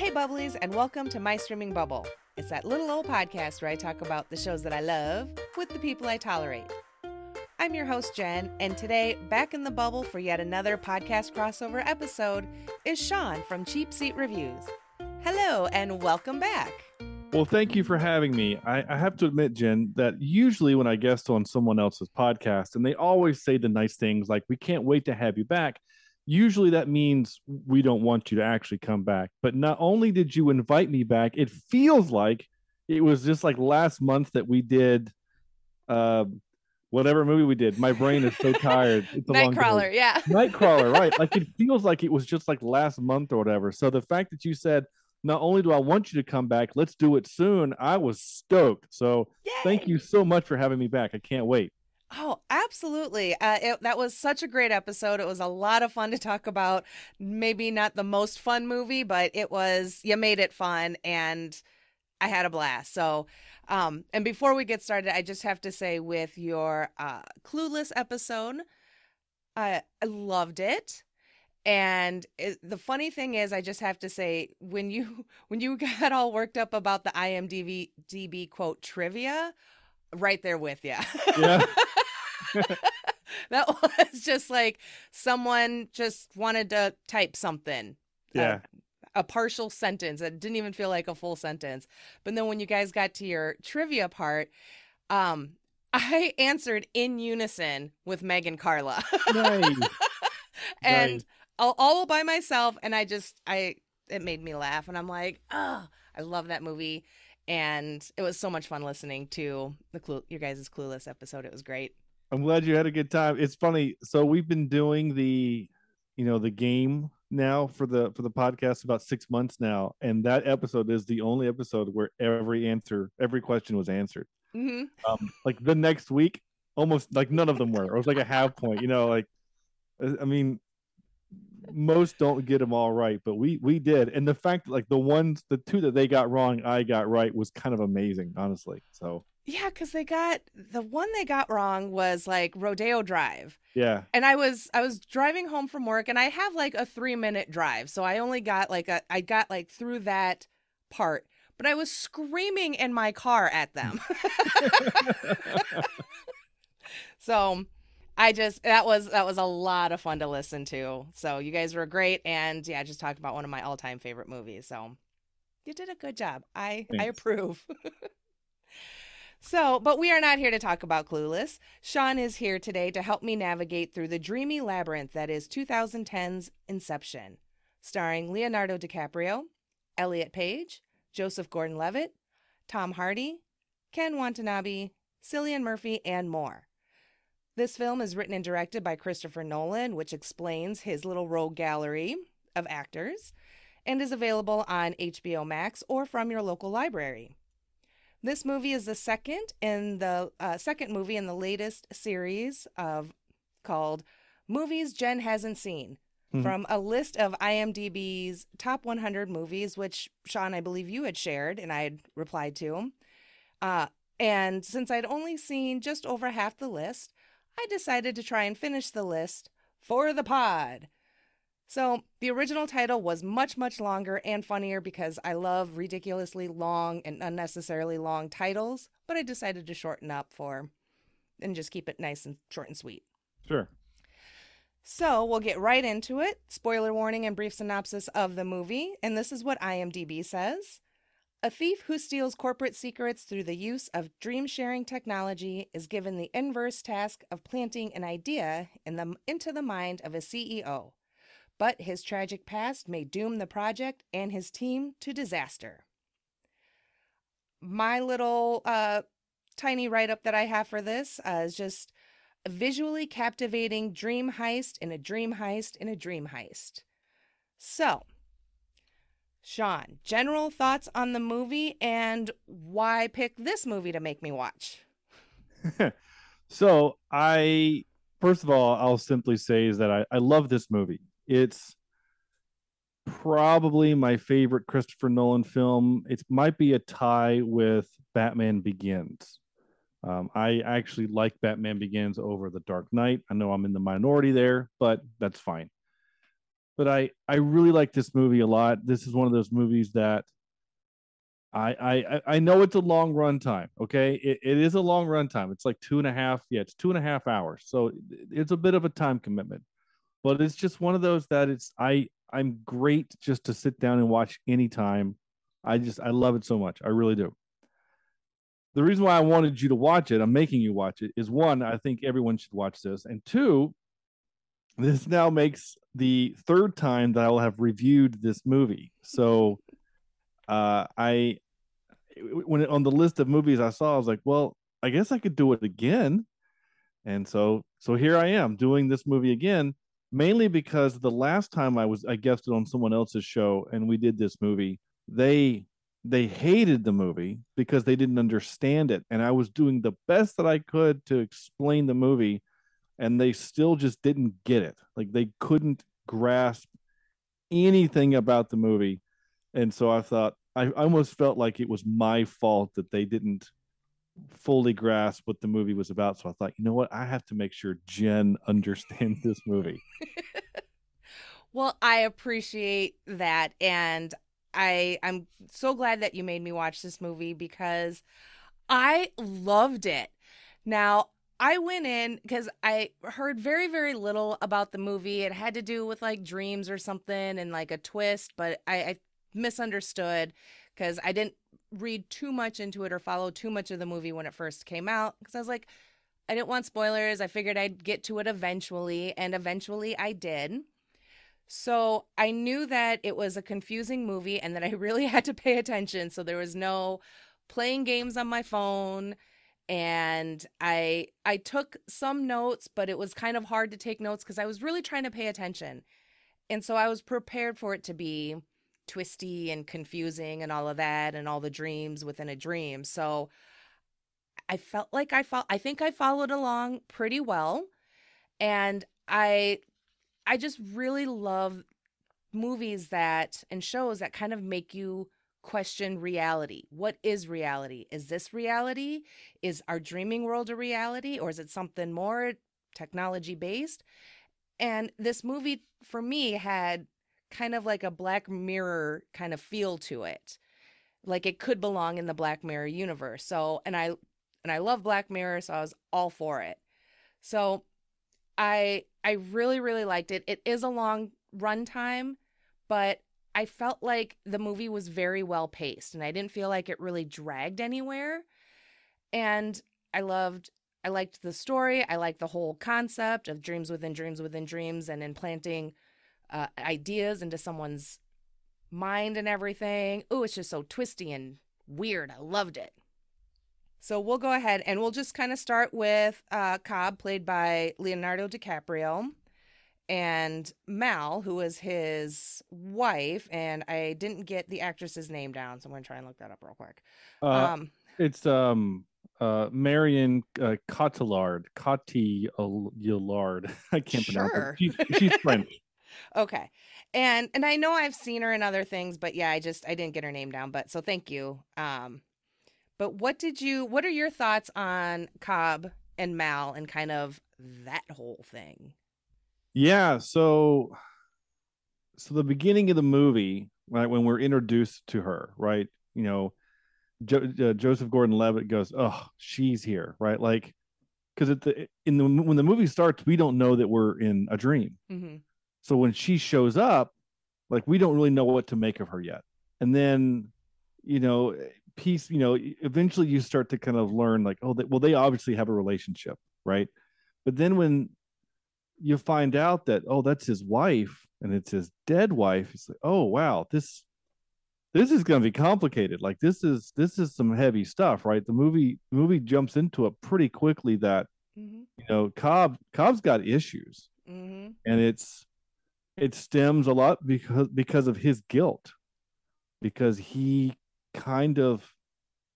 Hey, Bubblies, and welcome to My Streaming Bubble. It's that little old podcast where I talk about the shows that I love with the people I tolerate. I'm your host, Jen, and today, back in the bubble for yet another podcast crossover episode, is Sean from Cheap Seat Reviews. Hello, and welcome back. Well, thank you for having me. I, I, have to admit, Jen, that usually when I guest on someone else's podcast, and they always say the nice things like, we can't wait to have you back usually that means we don't want you to actually come back. But not only did you invite me back, it feels like it was just like last month that we did uh, whatever movie we did. My brain is so tired. it's Nightcrawler, yeah. Nightcrawler, right. Like it feels like it was just like last month or whatever. So the fact that you said, not only do I want you to come back, let's do it soon, I was stoked. So Yay! thank you so much for having me back. I can't wait. Oh, absolutely. Uh, it, that was such a great episode. It was a lot of fun to talk about. Maybe not the most fun movie, but it was, you made it fun and I had a blast. So, um, and before we get started, I just have to say with your uh, Clueless episode, I loved it. And it, the funny thing is, I just have to say, when you when you got all worked up about the IMDb DB quote trivia, right there with you. Yeah. that was just like someone just wanted to type something. Yeah. A, a partial sentence. It didn't even feel like a full sentence. But then when you guys got to your trivia part, um, I answered in unison with Megan Carla. nice. and nice. All, all by myself. And I just, I, it made me laugh. And I'm like, oh, I love that movie and it was so much fun listening to the Clue, your guys' Clueless episode. It was great. I'm glad you had a good time. It's funny. So we've been doing the, you know, the game now for the for the podcast about six months now, and that episode is the only episode where every answer, every question was answered. Mm-hmm. Um, like the next week, almost like none of them were. It was like a half point. You know, like I mean, most don't get them all right, but we we did. And the fact like the ones the two that they got wrong, I got right was kind of amazing, honestly. So yeah, because they got the one they got wrong was like Rodeo Drive. Yeah. And I was I was driving home from work and I have like a three minute drive. So I only got like a I got like through that part. But I was screaming in my car at them. so I just that was that was a lot of fun to listen to. So you guys were great, and yeah, I just talked about one of my all time favorite movies. So you did a good job. I Thanks. I approve. so, but we are not here to talk about Clueless. Sean is here today to help me navigate through the dreamy labyrinth that is 2010's Inception, starring Leonardo DiCaprio, Elliot Page, Joseph Gordon-Levitt, Tom Hardy, Ken Watanabe, Cillian Murphy, and more. This film is written and directed by Christopher Nolan, which explains his little rogue gallery of actors, and is available on HBO Max or from your local library. This movie is the second in the uh, second movie in the latest series of called Movies Jen Hasn't Seen. Mm-hmm. From a list of IMDb's top 100 movies, which Sean, I believe you had shared and I had replied to. Uh, and since I'd only seen just over half the list, I decided to try and finish the list for the pod. So, the original title was much, much longer and funnier because I love ridiculously long and unnecessarily long titles, but I decided to shorten up for and just keep it nice and short and sweet. Sure. So, we'll get right into it. Spoiler warning and brief synopsis of the movie. And this is what IMDb says a thief who steals corporate secrets through the use of dream sharing technology is given the inverse task of planting an idea in the, into the mind of a CEO. But his tragic past may doom the project and his team to disaster. My little uh, tiny write up that I have for this uh, is just a visually captivating dream heist in a dream heist in a dream heist. So, Sean, general thoughts on the movie and why pick this movie to make me watch? so, I, first of all, I'll simply say is that I, I love this movie. It's probably my favorite Christopher Nolan film. It might be a tie with Batman Begins. Um, I actually like Batman Begins over The Dark Knight. I know I'm in the minority there, but that's fine. But I I really like this movie a lot. This is one of those movies that I I I know it's a long run time. Okay, it, it is a long run time. It's like two and a half. Yeah, it's two and a half hours. So it's a bit of a time commitment, but it's just one of those that it's I I'm great just to sit down and watch anytime. I just I love it so much. I really do. The reason why I wanted you to watch it, I'm making you watch it, is one, I think everyone should watch this, and two, this now makes the third time that I'll have reviewed this movie. So uh, I when it, on the list of movies I saw, I was like, well, I guess I could do it again. And so so here I am doing this movie again, mainly because the last time I was I guested on someone else's show and we did this movie, they they hated the movie because they didn't understand it and I was doing the best that I could to explain the movie and they still just didn't get it. Like they couldn't grasp anything about the movie. And so I thought I almost felt like it was my fault that they didn't fully grasp what the movie was about. So I thought, you know what? I have to make sure Jen understands this movie. well, I appreciate that. And I I'm so glad that you made me watch this movie because I loved it. Now, I went in because I heard very, very little about the movie. It had to do with like dreams or something and like a twist, but I, I misunderstood because I didn't read too much into it or follow too much of the movie when it first came out because I was like, I didn't want spoilers. I figured I'd get to it eventually, and eventually I did. So I knew that it was a confusing movie and that I really had to pay attention. So there was no playing games on my phone and I I took some notes, but it was kind of hard to take notes cuz I was really trying to pay attention. And so I was prepared for it to be twisty and confusing and all of that and all the dreams within a dream. So I felt like I felt I think I followed along pretty well and I I just really love movies that and shows that kind of make you question reality. What is reality? Is this reality? Is our dreaming world a reality or is it something more technology based? And this movie for me had kind of like a Black Mirror kind of feel to it. Like it could belong in the Black Mirror universe. So, and I and I love Black Mirror, so I was all for it. So, I I really really liked it. It is a long runtime, but I felt like the movie was very well paced and I didn't feel like it really dragged anywhere. And I loved I liked the story. I liked the whole concept of dreams within dreams within dreams and implanting uh, ideas into someone's mind and everything. Oh, it's just so twisty and weird. I loved it. So we'll go ahead and we'll just kind of start with uh, Cobb, played by Leonardo DiCaprio and Mal, who was his wife, and I didn't get the actress's name down, so I'm gonna try and look that up real quick. Uh, um, it's um uh Marion uh, Cotillard, Cotillard. I can't sure. pronounce it. She's, she's French. okay, and and I know I've seen her in other things, but yeah, I just I didn't get her name down. But so thank you. Um, but what did you? What are your thoughts on Cobb and Mal and kind of that whole thing? Yeah, so so the beginning of the movie, right when we're introduced to her, right? You know, jo- uh, Joseph Gordon-Levitt goes, "Oh, she's here," right? Like, because at the in the when the movie starts, we don't know that we're in a dream. Mm-hmm. So when she shows up, like we don't really know what to make of her yet. And then, you know, piece, you know, eventually you start to kind of learn, like, oh, they, well, they obviously have a relationship, right? But then when you find out that oh that's his wife and it's his dead wife it's like oh wow this this is going to be complicated like this is this is some heavy stuff right the movie movie jumps into it pretty quickly that mm-hmm. you know cobb cobb's got issues mm-hmm. and it's it stems a lot because because of his guilt because he kind of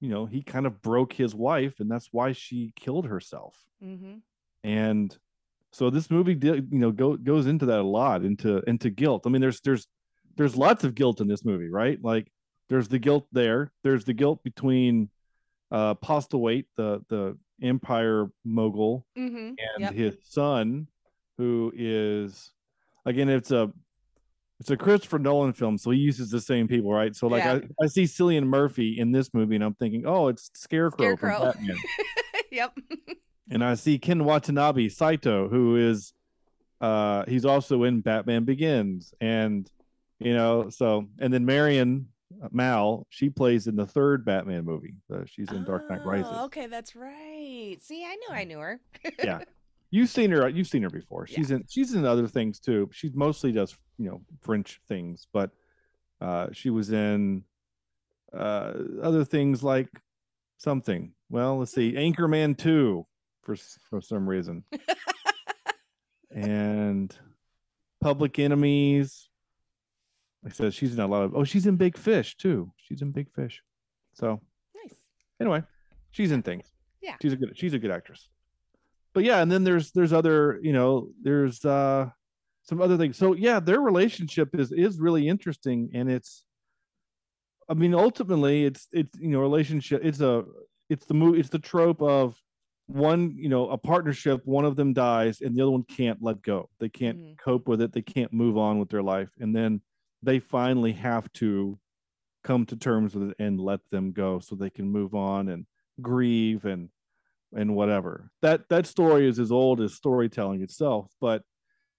you know he kind of broke his wife and that's why she killed herself mm-hmm. and so this movie, you know, go, goes into that a lot, into into guilt. I mean, there's there's there's lots of guilt in this movie, right? Like there's the guilt there. There's the guilt between uh Postlethwaite, the the empire mogul, mm-hmm. and yep. his son, who is again, it's a it's a Christopher Nolan film, so he uses the same people, right? So like Yeah. I, I see Cillian Murphy in this movie, and I'm thinking, oh, it's Scarecrow, Scarecrow. from Batman. yep. and I see Ken Watanabe Saito, who is uh he's also in Batman Begins, and you know, so and then Marion Mal, she plays in the third Batman movie. Uh, she's in Dark Knight Rises. Oh, Okay, that's right. See, I knew I knew her. Yeah. You've seen her. You've seen her before. She's in. She's in other things too. She's mostly does you know French things, but uh, she was in uh, other things like something. Well, let's see, Anchorman two for for some reason, and Public Enemies. I said, she's in a lot of. Oh, she's in Big Fish too. She's in Big Fish. So Nice. anyway, she's in things. Yeah. she's a good. She's a good actress. But yeah, and then there's there's other you know there's uh some other things. So yeah, their relationship is is really interesting, and it's. I mean, ultimately, it's it's you know relationship. It's a it's the move. It's the trope of one you know a partnership. One of them dies, and the other one can't let go. They can't Mhm. cope with it. They can't move on with their life, and then they finally have to come to terms with it and let them go so they can move on and grieve and and whatever. That that story is as old as storytelling itself, but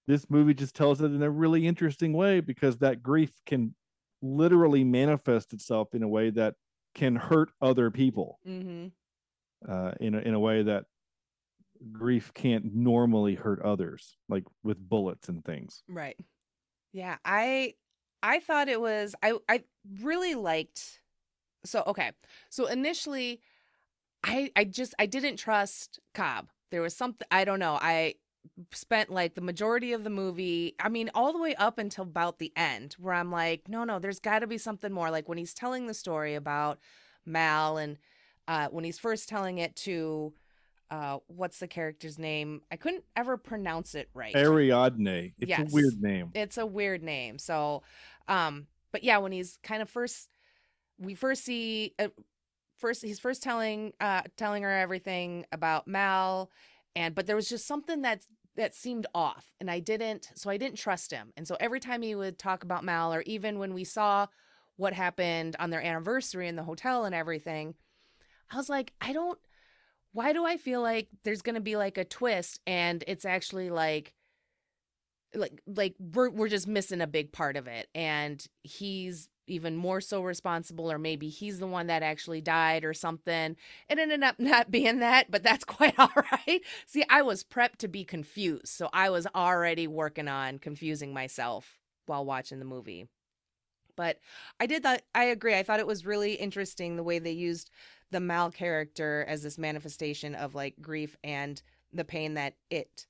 this movie just tells it in a really interesting way because that grief can literally manifest itself in a way that can hurt other people Mm-hmm. Uh, in a, in a way that grief can't normally hurt others, like with bullets and things. Right. Yeah, I I thought it was I I really liked so okay. So initially I I just I didn't trust Cobb. There was something I don't know. I spent like the majority of the movie, I mean all the way up until about the end where I'm like, no, no, there's got to be something more like when he's telling the story about Mal and uh when he's first telling it to uh what's the character's name? I couldn't ever pronounce it right Ariadne. It's Yes. a weird name. it's a weird name. So, um, but yeah, when he's kind of first, we first see uh, first he's first telling uh telling her everything about Mal, and but there was just something that's that seemed off, and I didn't, so I didn't trust him, and so every time he would talk about Mal, or even when we saw what happened on their anniversary in the hotel and everything, I was like, I don't. Why do I feel like there's gonna be like a twist, and it's actually like like like we're we're just missing a big part of it and he's even more so responsible or maybe he's the one that actually died or something it ended up not being that but that's quite all right see i was prepped to be confused so i was already working on confusing myself while watching the movie but i did that i agree i thought it was really interesting the way they used the mal character as this manifestation of like grief and the pain that it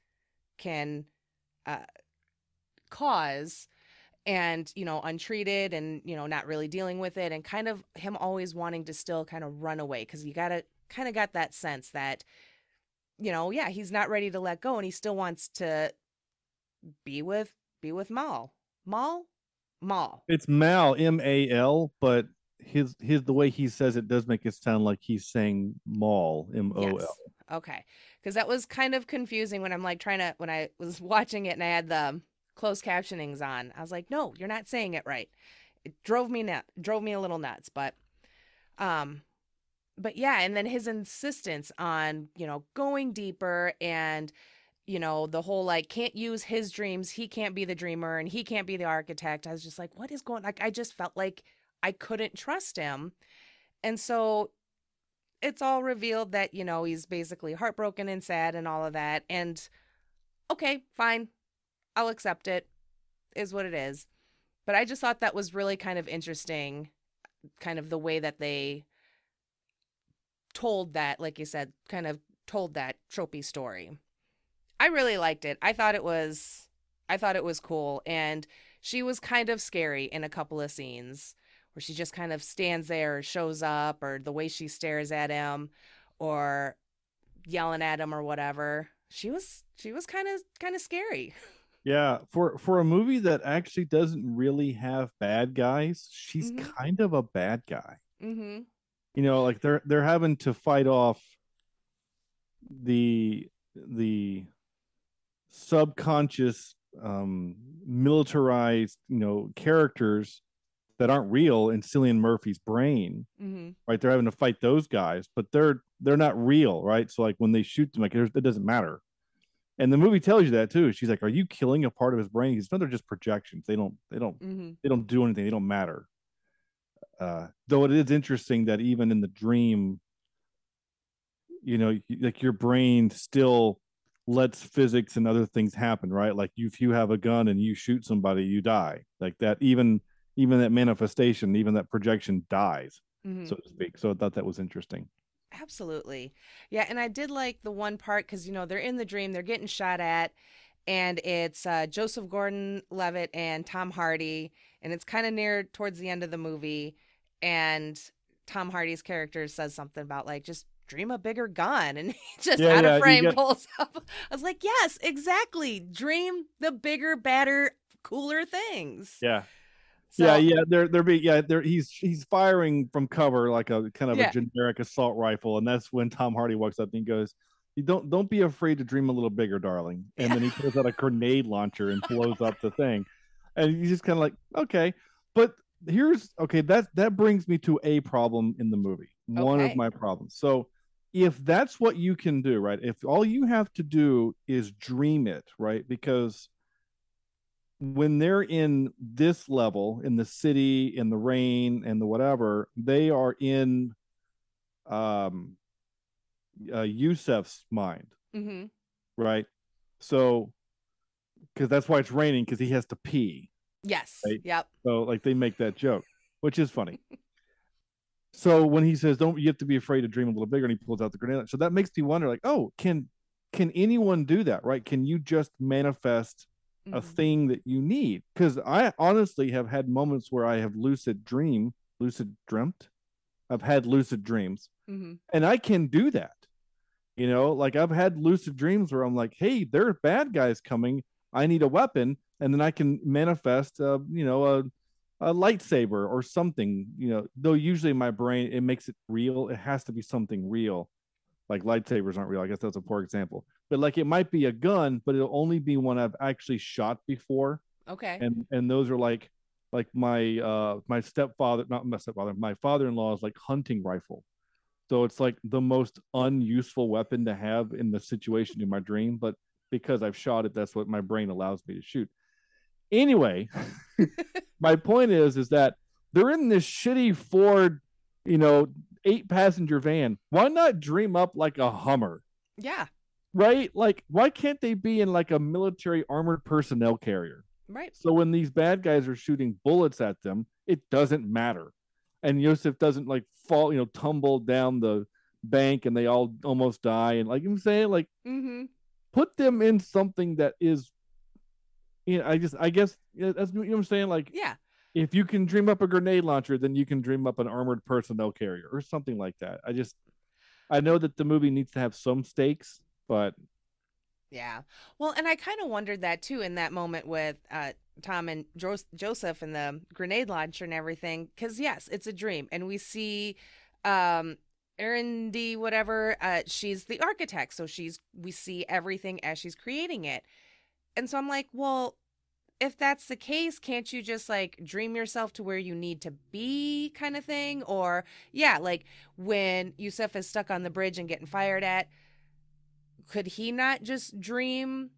can uh, cause and you know untreated and you know not really dealing with it and kind of him always wanting to still kind of run away because you gotta kind of got that sense that you know yeah he's not ready to let go and he still wants to be with be with Mal Mal Mal. It's Mal M A L, but his his the way he says it does make it sound like he's saying mall M O L. yes. Okay. Because that was kind of confusing when I'm like trying to when I was watching it and I had the closed captionings on I was like no you're not saying it right. It drove me nut drove me a little nuts but um but yeah and then his insistence on you know going deeper and you know the whole like can't use his dreams he can't be the dreamer and he can't be the architect. I was just like what is going like i just felt like i couldn't trust him. And so it's all revealed that you know he's basically heartbroken and sad and all of that and okay fine i'll accept it is what it is. But i just thought that was really kind of interesting kind of the way that they told that like you said kind of told that tropey story i really liked it i thought it was i thought it was cool and she was kind of scary in a couple of scenes where she just kind of stands there or shows up or the way she stares at him or yelling at him or whatever she was she was kind of kind of scary Yeah, for for a movie that actually doesn't really have bad guys, she's Mhm. kind of a bad guy. mm-hmm You know, like they're they're having to fight off the the subconscious um militarized you know characters that aren't real in Cillian Murphy's brain hmm right? They're having to fight those guys but they're they're not real right? So like when they shoot them like there's- it doesn't matter. And the movie tells you that too. She's like are you killing a part of his brain? He's no they're just projections. They don't they don't hmm they don't do anything. They don't matter. Uh though it is interesting that even in the dream you know like your brain still lets physics and other things happen right? Like if you have a gun and you shoot somebody you die. Like that even even that manifestation even that projection dies hmm so to speak. So i thought that was interesting. Absolutely. Yeah, and I did like the one part because you know they're in the dream, they're getting shot at, and it's uh, Joseph Gordon-Levitt and Tom Hardy, and it's kind of near towards the end of the movie, and Tom Hardy's character says something about like just dream a bigger gun, and he just Yeah, out yeah, of frame get- pulls up. I was like, yes, exactly. Dream the bigger, badder, cooler things. yeah So, yeah yeah they're they're being yeah they're he's he's firing from cover like a kind of Yeah. a generic assault rifle and that's when tom hardy walks up and he goes you don't don't be afraid to dream a little bigger darling and then he pulls out a grenade launcher and blows up the thing and you just kind of like okay but here's okay that that brings me to a problem in the movie one of my problems so if that's what you can do right if all you have to do is dream it right because when they're in this level in the city in the rain and the whatever they are in um uh yusuf's mind mm-hmm. right so because that's why it's raining because he has to pee Yes. Right. Yep. so like they make that joke which is funny so when he says don't you have to be afraid to dream a little bigger and he pulls out the grenade. So that makes me wonder like oh can can anyone do that right? Can you just manifest a Mhm. thing that you need? Because i honestly have had moments where i have lucid dream lucid dreamt. I've had lucid dreams. Mhm. and i can do that. You know like i've had lucid dreams where i'm like hey there's bad guys coming. I need a weapon and then i can manifest uh, you know a, a lightsaber or something you know though usually in my brain it makes it real it has to be something real. Like lightsabers aren't real i guess that's a poor example. But like it might be a gun but it'll only be one i've actually shot before. Okay. and and those are like like my uh my stepfather not my stepfather my father-in-law's like hunting rifle. So it's like the most unuseful weapon to have in the situation in my dream but because i've shot it that's what my brain allows me to shoot anyway my point is is that they're in this shitty ford you know eight passenger van why not dream up like a hummer yeah. right like why can't they be in like a military armored personnel carrier Right. so when these bad guys are shooting bullets at them, it doesn't matter. And Yusuf doesn't like fall, you know, tumble down the bank and they all almost die. And like I'm saying, like Mm-hmm. put them in something that is, you know, I just, I guess that's you know what I'm saying. Like Yeah. if you can dream up a grenade launcher, then you can dream up an armored personnel carrier or something like that. I just, I know that the movie needs to have some stakes, but Yeah. Well, and I kind of wondered that too in that moment with uh, Tom and jo- Joseph and the grenade launcher and everything. Because, yes, it's a dream. And we see um, Erin D, whatever, uh, she's the architect. So she's, we see everything as she's creating it. And so I'm like, well, if that's the case, can't you just like dream yourself to where you need to be kind of thing? Or, yeah, like when Yusuf is stuck on the bridge and getting fired at, could he not just dream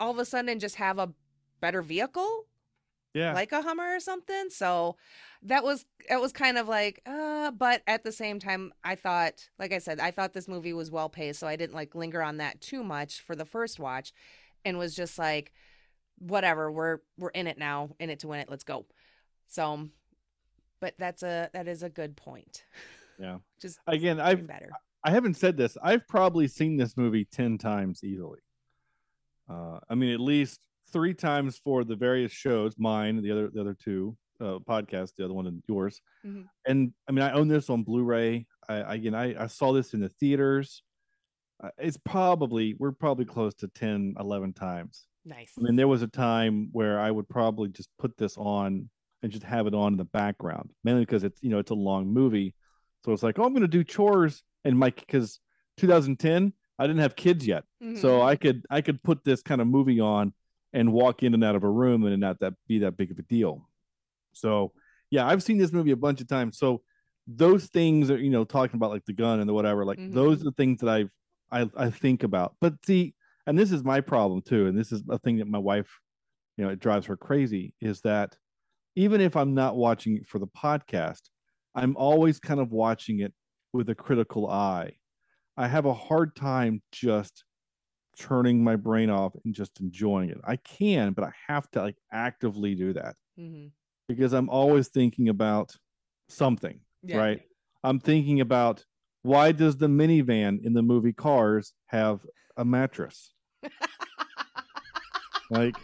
all of a sudden and just have a better vehicle? Yeah, like a hummer or something? So that was that was kind of like uh but at the same time i thought like i said i thought this movie was well paced so i didn't like linger on that too much for the first watch and was just like whatever we're we're in it now in it to win it let's go so but that's a that is a good point yeah. just Again, I've better I haven't said this. I've probably seen this movie 10 times easily. Uh, I mean, at least three times for the various shows, mine, the other, the other two uh, podcasts, the other one and yours. Mhm. And I mean, I own this on Blu-ray. I, I again, I, I saw this in the theaters. Uh, it's probably, we're probably close to 10, 11 times. nice I mean, there was a time where I would probably just put this on and just have it on in the background, mainly because it's you know it's a long movie, so it's like oh I'm going to do chores and my because 2010 I didn't have kids yet, so Mhm. I could I could put this kind of movie on and walk in and out of a room and not that be that big of a deal. So yeah, I've seen this movie a bunch of times. So those things are you know talking about like the gun and the whatever like Mhm. those are the things that I've I I think about. But see, and this is my problem too, and this is a thing that my wife, you know, it drives her crazy is that even if I'm not watching it for the podcast, I'm always kind of watching it with a critical eye. I have a hard time just turning my brain off and just enjoying it. I can, but I have to like actively do that hmm because I'm always thinking about something, Yeah. right? I'm thinking about why does the minivan in the movie Cars have a mattress? like,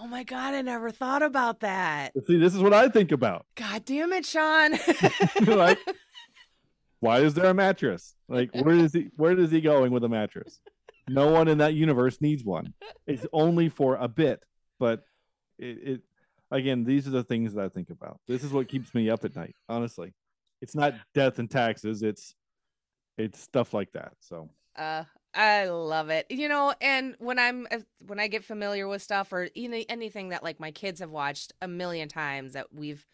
Oh my god, I never thought about that. see, this is what I think about. God damn it, Sean. like, why is there a mattress? Like, where is he? Where is he going with a mattress? No one in that universe needs one. It's only for a bit, but it, it again, these are the things that I think about. This is what keeps me up at night. Honestly, it's not death and taxes. It's it's stuff like that. So Uh, I love it. You know, and when I'm when I get familiar with stuff or any anything that like my kids have watched a million times that we've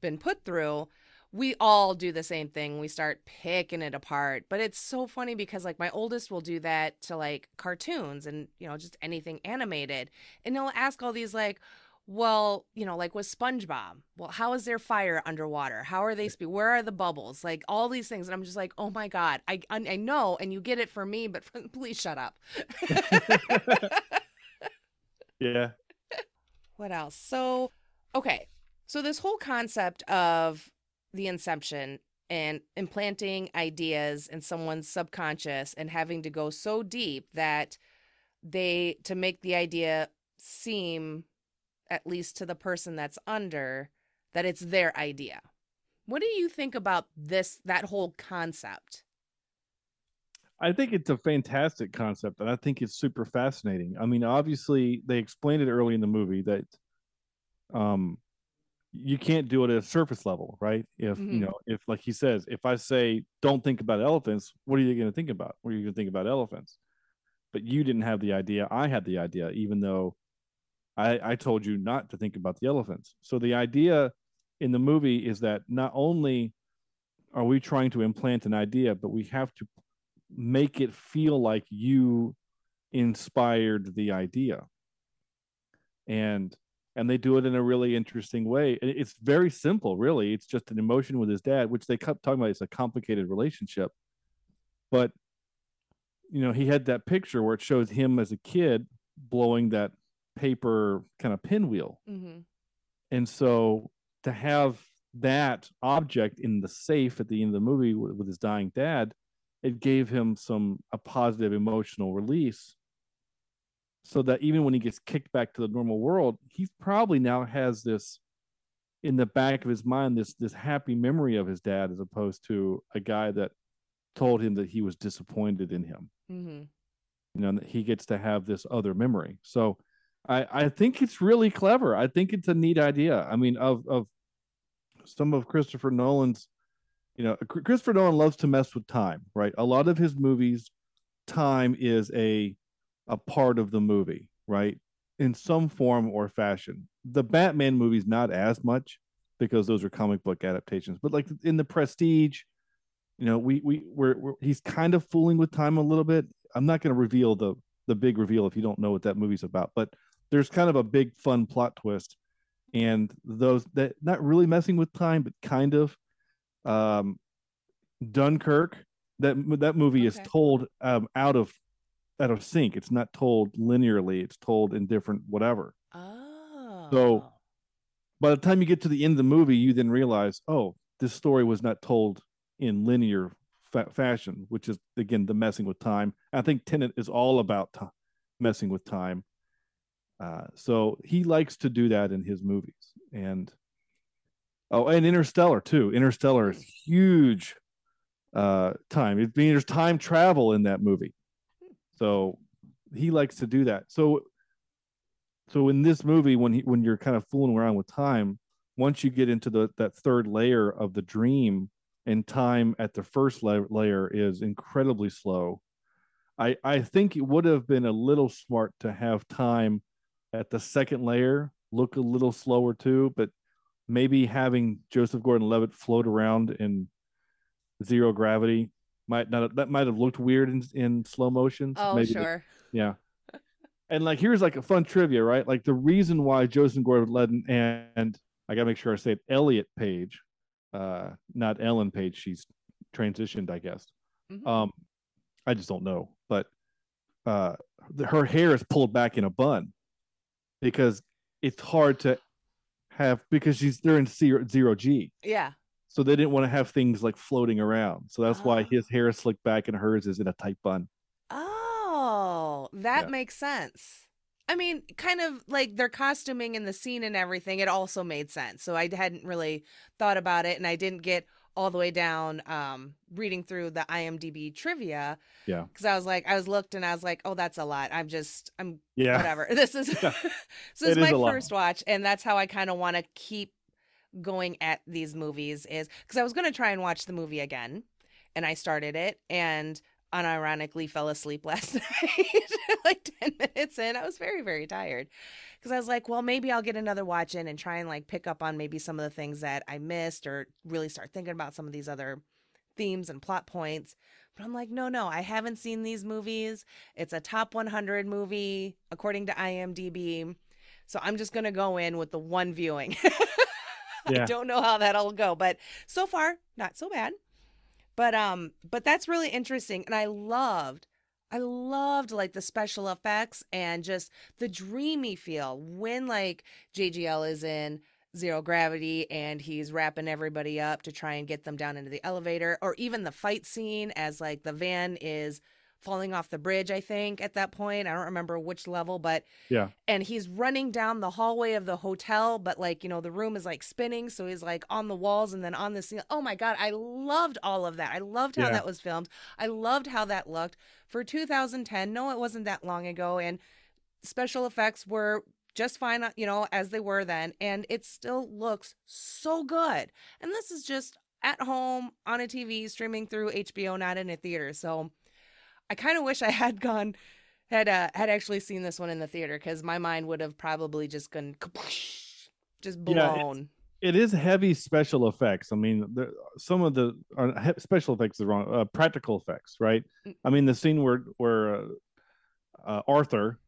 been put through, we all do the same thing. We start picking it apart. But it's so funny because like my oldest will do that to like cartoons and you know just anything animated, and he'll ask all these like. Well, you know, like with SpongeBob. Well, how is there fire underwater? How are they? Spe- where are the bubbles? Like all these things, and I'm just like, oh my god, I I I know, and you get it for me, but please shut up. yeah, what else? So, okay, so this whole concept of the inception and implanting ideas in someone's subconscious and having to go so deep that they to make the idea seem at least to the person that's under that it's their idea what do you think about this that whole concept I think it's a fantastic concept, and I think it's super fascinating. I mean, obviously, they explained it early in the movie that um, you can't do it at a surface level, right? If Mhm. you know, if like he says, if I say, "Don't think about elephants," what are you going to think about? What are you going to think about elephants? But you didn't have the idea. I had the idea, even though I, I told you not to think about the elephants. So the idea in the movie is that not only are we trying to implant an idea, but we have to make it feel like you inspired the idea. And and they do it in a really interesting way. It's very simple, really. It's just an emotion with his dad, which they kept talking about. It's a complicated relationship, but you know, he had that picture where it shows him as a kid blowing that paper kind of pinwheel mm-hmm. and so to have that object in the safe at the end of the movie with, his dying dad, it gave him some a positive emotional release. So that even when he gets kicked back to the normal world, he probably now has this in the back of his mind this this happy memory of his dad as opposed to a guy that told him that he was disappointed in him Mm-hmm. you know that he gets to have this other memory so i i think it's really clever. I think it's a neat idea. I mean of of some of christopher nolan's you know christopher nolan loves to mess with time right? A lot of his movies time is a a part of the movie right? In some form or fashion. The batman movies not as much because those are comic book adaptations but like in the prestige you know we we we're, we're he's kind of fooling with time a little bit. I'm not going to reveal the the big reveal if you don't know what that movie's about but there's kind of a big fun plot twist and those that not really messing with time but kind of um dunkirk that that movie is told um out of out of sync it's not told linearly it's told in different whatever Oh. So by the time you get to the end of the movie, you then realize, oh, this story was not told in linear fa- fashion, which is again the messing with time. I think Tenet is all about ti- messing with time. Uh, so he likes to do that in his movies, and oh, and Interstellar too. Interstellar is huge uh, time. It there's time travel in that movie, so he likes to do that. So so in this movie when he when you're kind of fooling around with time once you get into the that third layer of the dream and time at the first la- layer is incredibly slow I I think it would have been a little smart to have time at the second layer look a little slower too, but maybe having Joseph Gordon-Levitt float around in zero gravity might not that might have looked weird in, in slow motion. Oh, maybe sure. Yeah. and like here's like a fun trivia, right? Like the reason why Joseph Gordon-Levitt and, and I gotta make sure I say it, Elliot Page, uh, not Ellen Page. She's transitioned, I guess. Mhm. Um, I just don't know, but uh, the, her hair is pulled back in a bun because it's hard to have because she's they're in zero, zero G, yeah. so they didn't want to have things like floating around. So that's why Ah. his hair is slicked back and hers is in a tight bun. Oh, that Yeah. makes sense. I mean, kind of like their costuming in the scene and everything, it also made sense. So I hadn't really thought about it and I didn't get all the way down um reading through the IMDb trivia Yeah, cuz I was like I was looked and I was like, "Oh, that's a lot. I'm just I'm yeah, whatever. This is Yeah. this is my a lot. first watch and that's how I kind of want to keep going at these movies is cuz I was going to try and watch the movie again and I started it and unironically fell asleep last night like 10 minutes in. I was very very tired cuz I was like, well, maybe I'll get another watch in and try and like pick up on maybe some of the things that I missed or really start thinking about some of these other themes and plot points. But I'm like, no, no, I haven't seen these movies. It's a top 100 movie according to IMDb. So I'm just going to go in with the one viewing. I don't know how that'll go, but so far not so bad. But um but that's really interesting and I loved I loved like the special effects and just the dreamy feel when like JGL is in zero gravity and he's wrapping everybody up to try and get them down into the elevator or even the fight scene as like the van is falling off the bridge I think at that point. I don't remember which level but yeah, and he's running down the hallway of the hotel but like you know the room is like spinning so he's like on the walls and then on the ceiling. Oh my god i loved all of that. I loved how Yeah. that was filmed. I loved how that looked. For 2010 no it wasn't that long ago and special effects were just fine uh, you know as they were then and it still looks so good. And this is just at home on a tv streaming through hbo not in a theater so i kind of wish i had gone had uh, had actually seen this one in the theater because my mind would have probably just gone just Yeah, blown. it is heavy special effects. I mean, there, some of the uh, special effects is wrong. Uh, practical effects, right? Mm. I mean, the scene where where uh, uh, Arthur,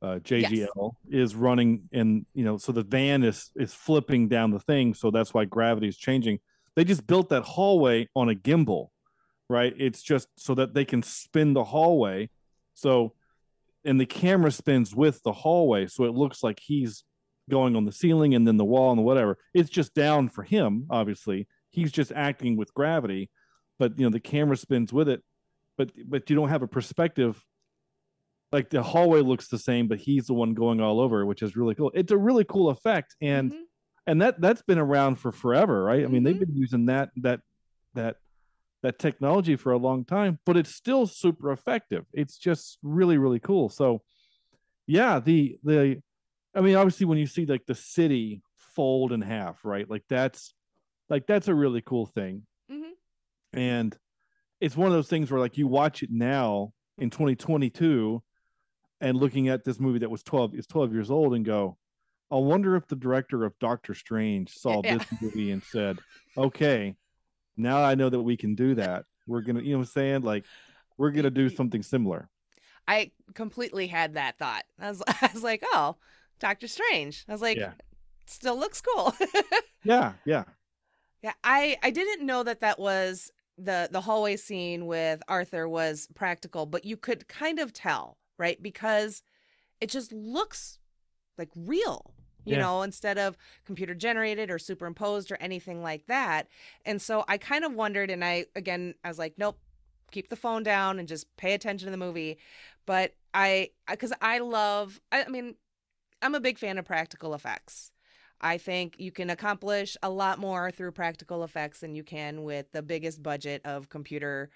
uh, JGL, is running, and you know, so the van is is flipping down the thing, so that's why gravity is changing. They just built that hallway on a gimbal, right? It's just so that they can spin the hallway, so and the camera spins with the hallway, so it looks like he's going on the ceiling and then the wall and whatever. It's just down for him, obviously. He's just acting with gravity, but you know the camera spins with it. But but you don't have a perspective. Like the hallway looks the same, but he's the one going all over, which is really cool. It's a really cool effect, and Mhm. and that that's been around for forever, right? I mean, they've Mhm. been using that that that that technology for a long time, but it's still super effective. It's just really really cool. So, yeah, the the I mean, obviously, when you see like the city fold in half, right? Like that's like that's a really cool thing, Mhm. and it's one of those things where like you watch it now in 2022, and looking at this movie that was 12 is 12 years old, and go, I wonder if the director of Doctor Strange saw Yeah. this movie and said, okay, now I know that we can do that. We're gonna, you know, what I'm saying like we're gonna do something similar. I completely had that thought. I was, I was like, oh, Doctor Strange. I was like, Yeah. still looks cool. Yeah, yeah, yeah, I I didn't know that that was the the hallway scene with Arthur was practical, but you could kind of tell, right? Because it just looks like real. You Yeah. know, instead of computer generated or superimposed or anything like that. And so I kind of wondered, and I, again, I was like, nope, keep the phone down and just pay attention to the movie. But I, because I love, I, I mean, I'm a big fan of practical effects. I think you can accomplish a lot more through practical effects than you can with the biggest budget of computer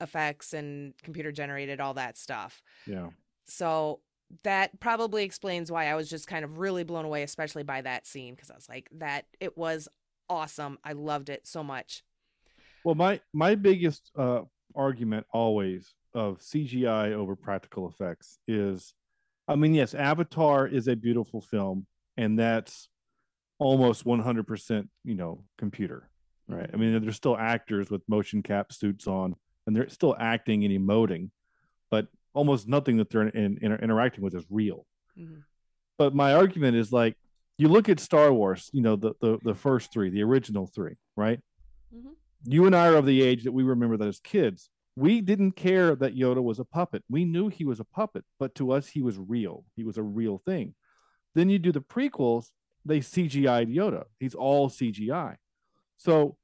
effects and computer generated, all that stuff. yeah. So that probably explains why I was just kind of really blown away, especially by that scene, because I was like, that it was awesome. I loved it so much. Well, my my biggest uh, argument always of CGI over practical effects is I mean, yes, Avatar is a beautiful film, and that's almost 100%, you know, computer, right? I mean, there's still actors with motion cap suits on, and they're still acting and emoting, but almost nothing that they're in, in, interacting with is real. Mm-hmm. But my argument is like, you look at Star Wars, you know, the the, the first three, the original three, right? Mm-hmm. You and I are of the age that we remember that as kids we didn't care that Yoda was a puppet. We knew he was a puppet, but to us, he was real. He was a real thing. Then you do the prequels, they CGI'd Yoda. He's all CGI. So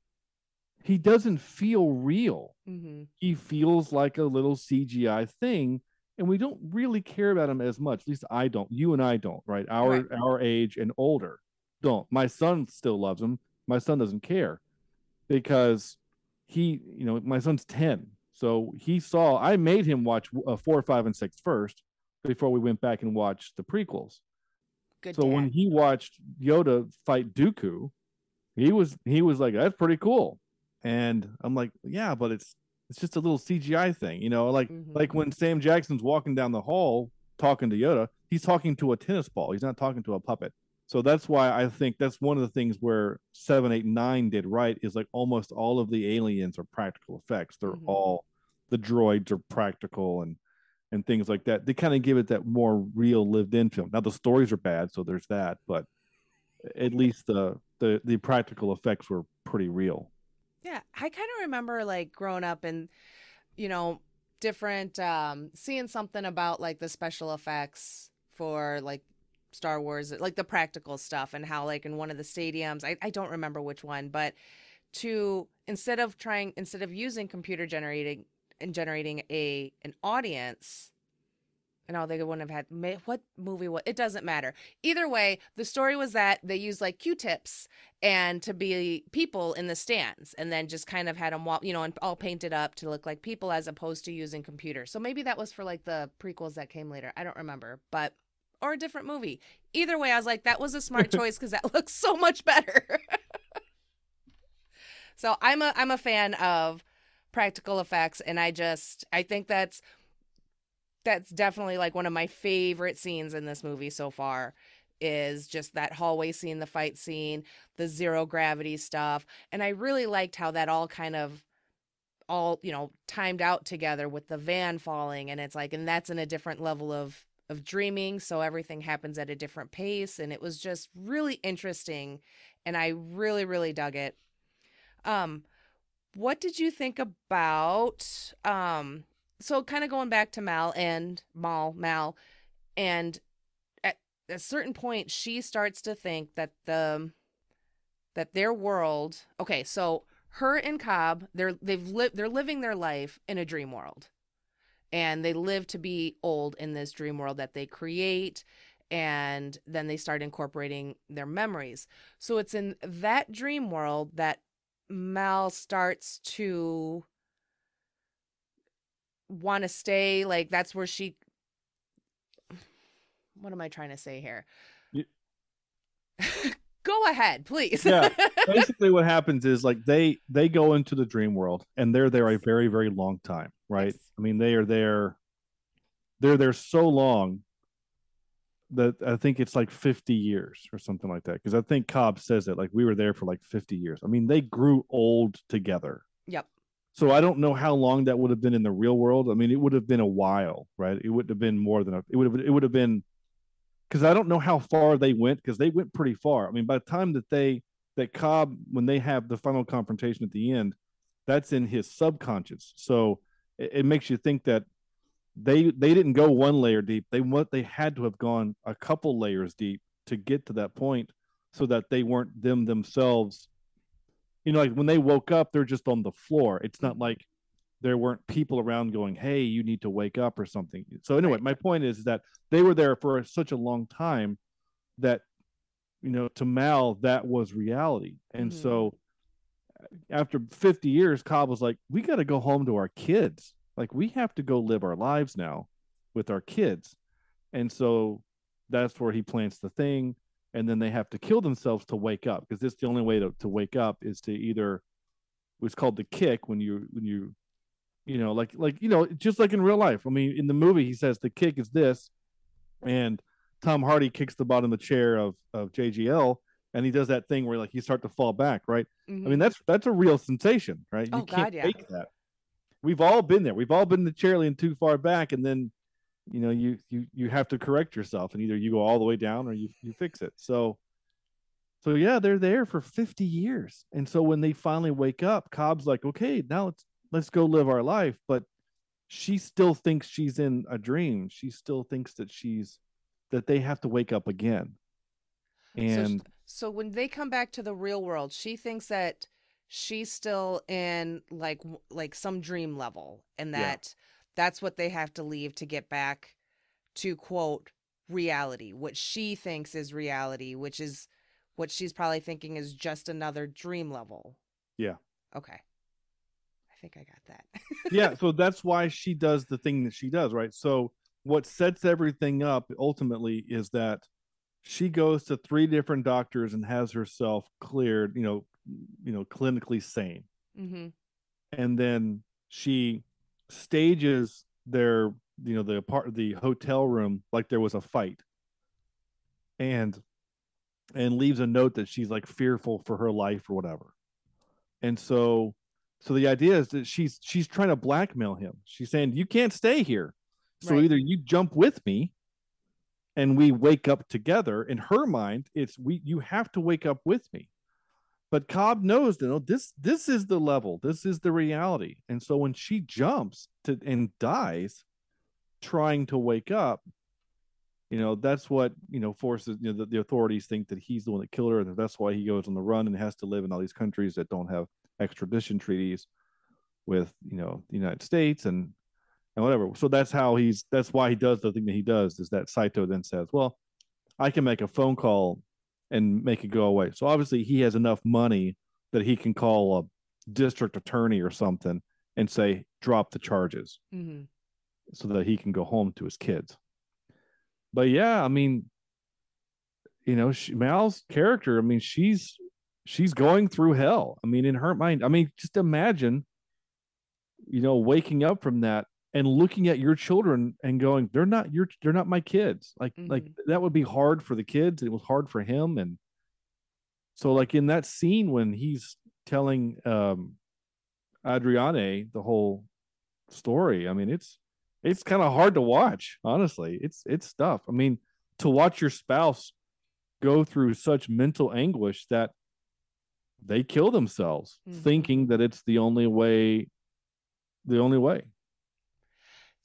he doesn't feel real. Mm-hmm. He feels like a little CGI thing. And we don't really care about him as much. At least I don't. You and I don't, right? Our right. our age and older don't. My son still loves him. My son doesn't care because he, you know, my son's 10 so he saw, I made him watch uh, four, five, and six first before we went back and watched the prequels. Good so dad. when he watched Yoda fight Dooku, he was he was like, "That's pretty cool," and I'm like, "Yeah, but it's it's just a little CGI thing, you know, like mm-hmm. like when Sam Jackson's walking down the hall talking to Yoda, he's talking to a tennis ball. He's not talking to a puppet. So that's why I think that's one of the things where seven, eight, nine did right is like almost all of the aliens are practical effects. They're mm-hmm. all the droids are practical and and things like that. They kind of give it that more real lived in film. Now the stories are bad, so there's that, but at least the the the practical effects were pretty real. Yeah, I kind of remember like growing up and you know different um seeing something about like the special effects for like Star Wars, like the practical stuff, and how like in one of the stadiums, I, I don't remember which one, but to instead of trying instead of using computer generating and generating a an audience, and all they wouldn't have had what movie what it doesn't matter either way the story was that they used like q-tips and to be people in the stands and then just kind of had them you know and all painted up to look like people as opposed to using computers so maybe that was for like the prequels that came later i don't remember but or a different movie. Either way, I was like, that was a smart choice because that looks so much better. so I'm a I'm a fan of practical effects, and I just I think that's that's definitely like one of my favorite scenes in this movie so far is just that hallway scene, the fight scene, the zero gravity stuff. And I really liked how that all kind of all, you know, timed out together with the van falling and it's like and that's in a different level of of dreaming so everything happens at a different pace and it was just really interesting and i really really dug it um what did you think about um so kind of going back to mal and mal mal and at a certain point she starts to think that the that their world okay so her and cobb they're they've lived they're living their life in a dream world. And they live to be old in this dream world that they create and then they start incorporating their memories. So it's in that dream world that mal starts to want to stay like that's where she what am i trying to say here? Go ahead please. Yeah. Basically what happens is like they they go into the dream world and they're there a very very long time right? Yes. i mean they are there they're there so long that i think it's like 50 years or something like that because i think cobb says it like we were there for like 50 years. I mean they grew old together. Yep so i don't know how long that would have been in the real world i mean it would have been a while right it wouldn't have been more than a it would have it would have been because I don't know how far they went because they went pretty far. I mean, by the time that they that Cobb when they have the final confrontation at the end, that's in his subconscious. So it, it makes you think that they they didn't go one layer deep. They what they had to have gone a couple layers deep to get to that point, so that they weren't them themselves. You know, like when they woke up, they're just on the floor. It's not like there weren't people around going, "Hey, you need to wake up" or something. So anyway, right. my point is that they were there for such a long time that you know to Mal that was reality, and mm-hmm. so after 50 years, Cobb was like, "We got to go home to our kids. Like we have to go live our lives now with our kids," and so that's where he plants the thing, and then they have to kill themselves to wake up because this the only way to, to wake up is to either it's called the kick when you when you you know, like like you know, just like in real life. I mean, in the movie, he says the kick is this, and Tom Hardy kicks the bottom of the chair of of JGL, and he does that thing where like you start to fall back, right? Mhm. I mean, that's that's a real sensation, right? You Oh, can't God, yeah. fake that. We've all been there. We've all been the chair leaning too far back, and then you know you you you have to correct yourself, and either you go all the way down or you you fix it. So. So yeah, they're there for 50 years. And so when they finally wake up, Cobb's like, okay, now let's let's go live our life. But she still thinks she's in a dream. She still thinks that she's that they have to wake up again. And so when they come back to the real world, she thinks that she's still in like like some dream level, and Yeah. That that's what they have to leave to get back to quote reality, what she thinks is reality, which is what she's probably thinking is just another dream level. Yeah. Okay. I think I got that. yeah, so that's why she does the thing that she does, right? So what sets everything up ultimately is that she goes to three different doctors and has herself cleared, you know, you know, clinically sane. mm-hmm. and then she stages their you know the apart the hotel room like there was a fight. And and leaves a note that she's like fearful for her life or whatever. And so so the idea is that she's she's trying to blackmail him. She's saying you can't stay here. So Right. either you jump with me and we wake up together. In her mind it's we you have to wake up with me but cobb knows you know this this is the level this is the reality. And so when she jumps to and dies trying to wake up you know that's what you know forces you know the, the authorities think that he's the one that killed her and that's why he goes on the run and has to live in all these countries that don't have extradition treaties with you know the united states and and whatever. So that's how he's that's why he does the thing that he does is that saito then says well i can make a phone call and make it go away so obviously he has enough money that he can call a district attorney or something and say drop the charges Mm-hmm. so that he can go home to his kids. But yeah, I mean, you know, she, Mal's character, I mean, she's she's going through hell. I mean, in her mind, I mean, just imagine, you know, waking up from that and looking at your children and going, they're not your, they're not my kids. Like, like that would be hard for the kids. It was hard for him, and so like in that scene when he's telling um Ariadne the whole story, I mean, it's it's kind of hard to watch honestly it's it's tough i mean to watch your spouse go through such mental anguish that they kill themselves Mhm. thinking that it's the only way the only way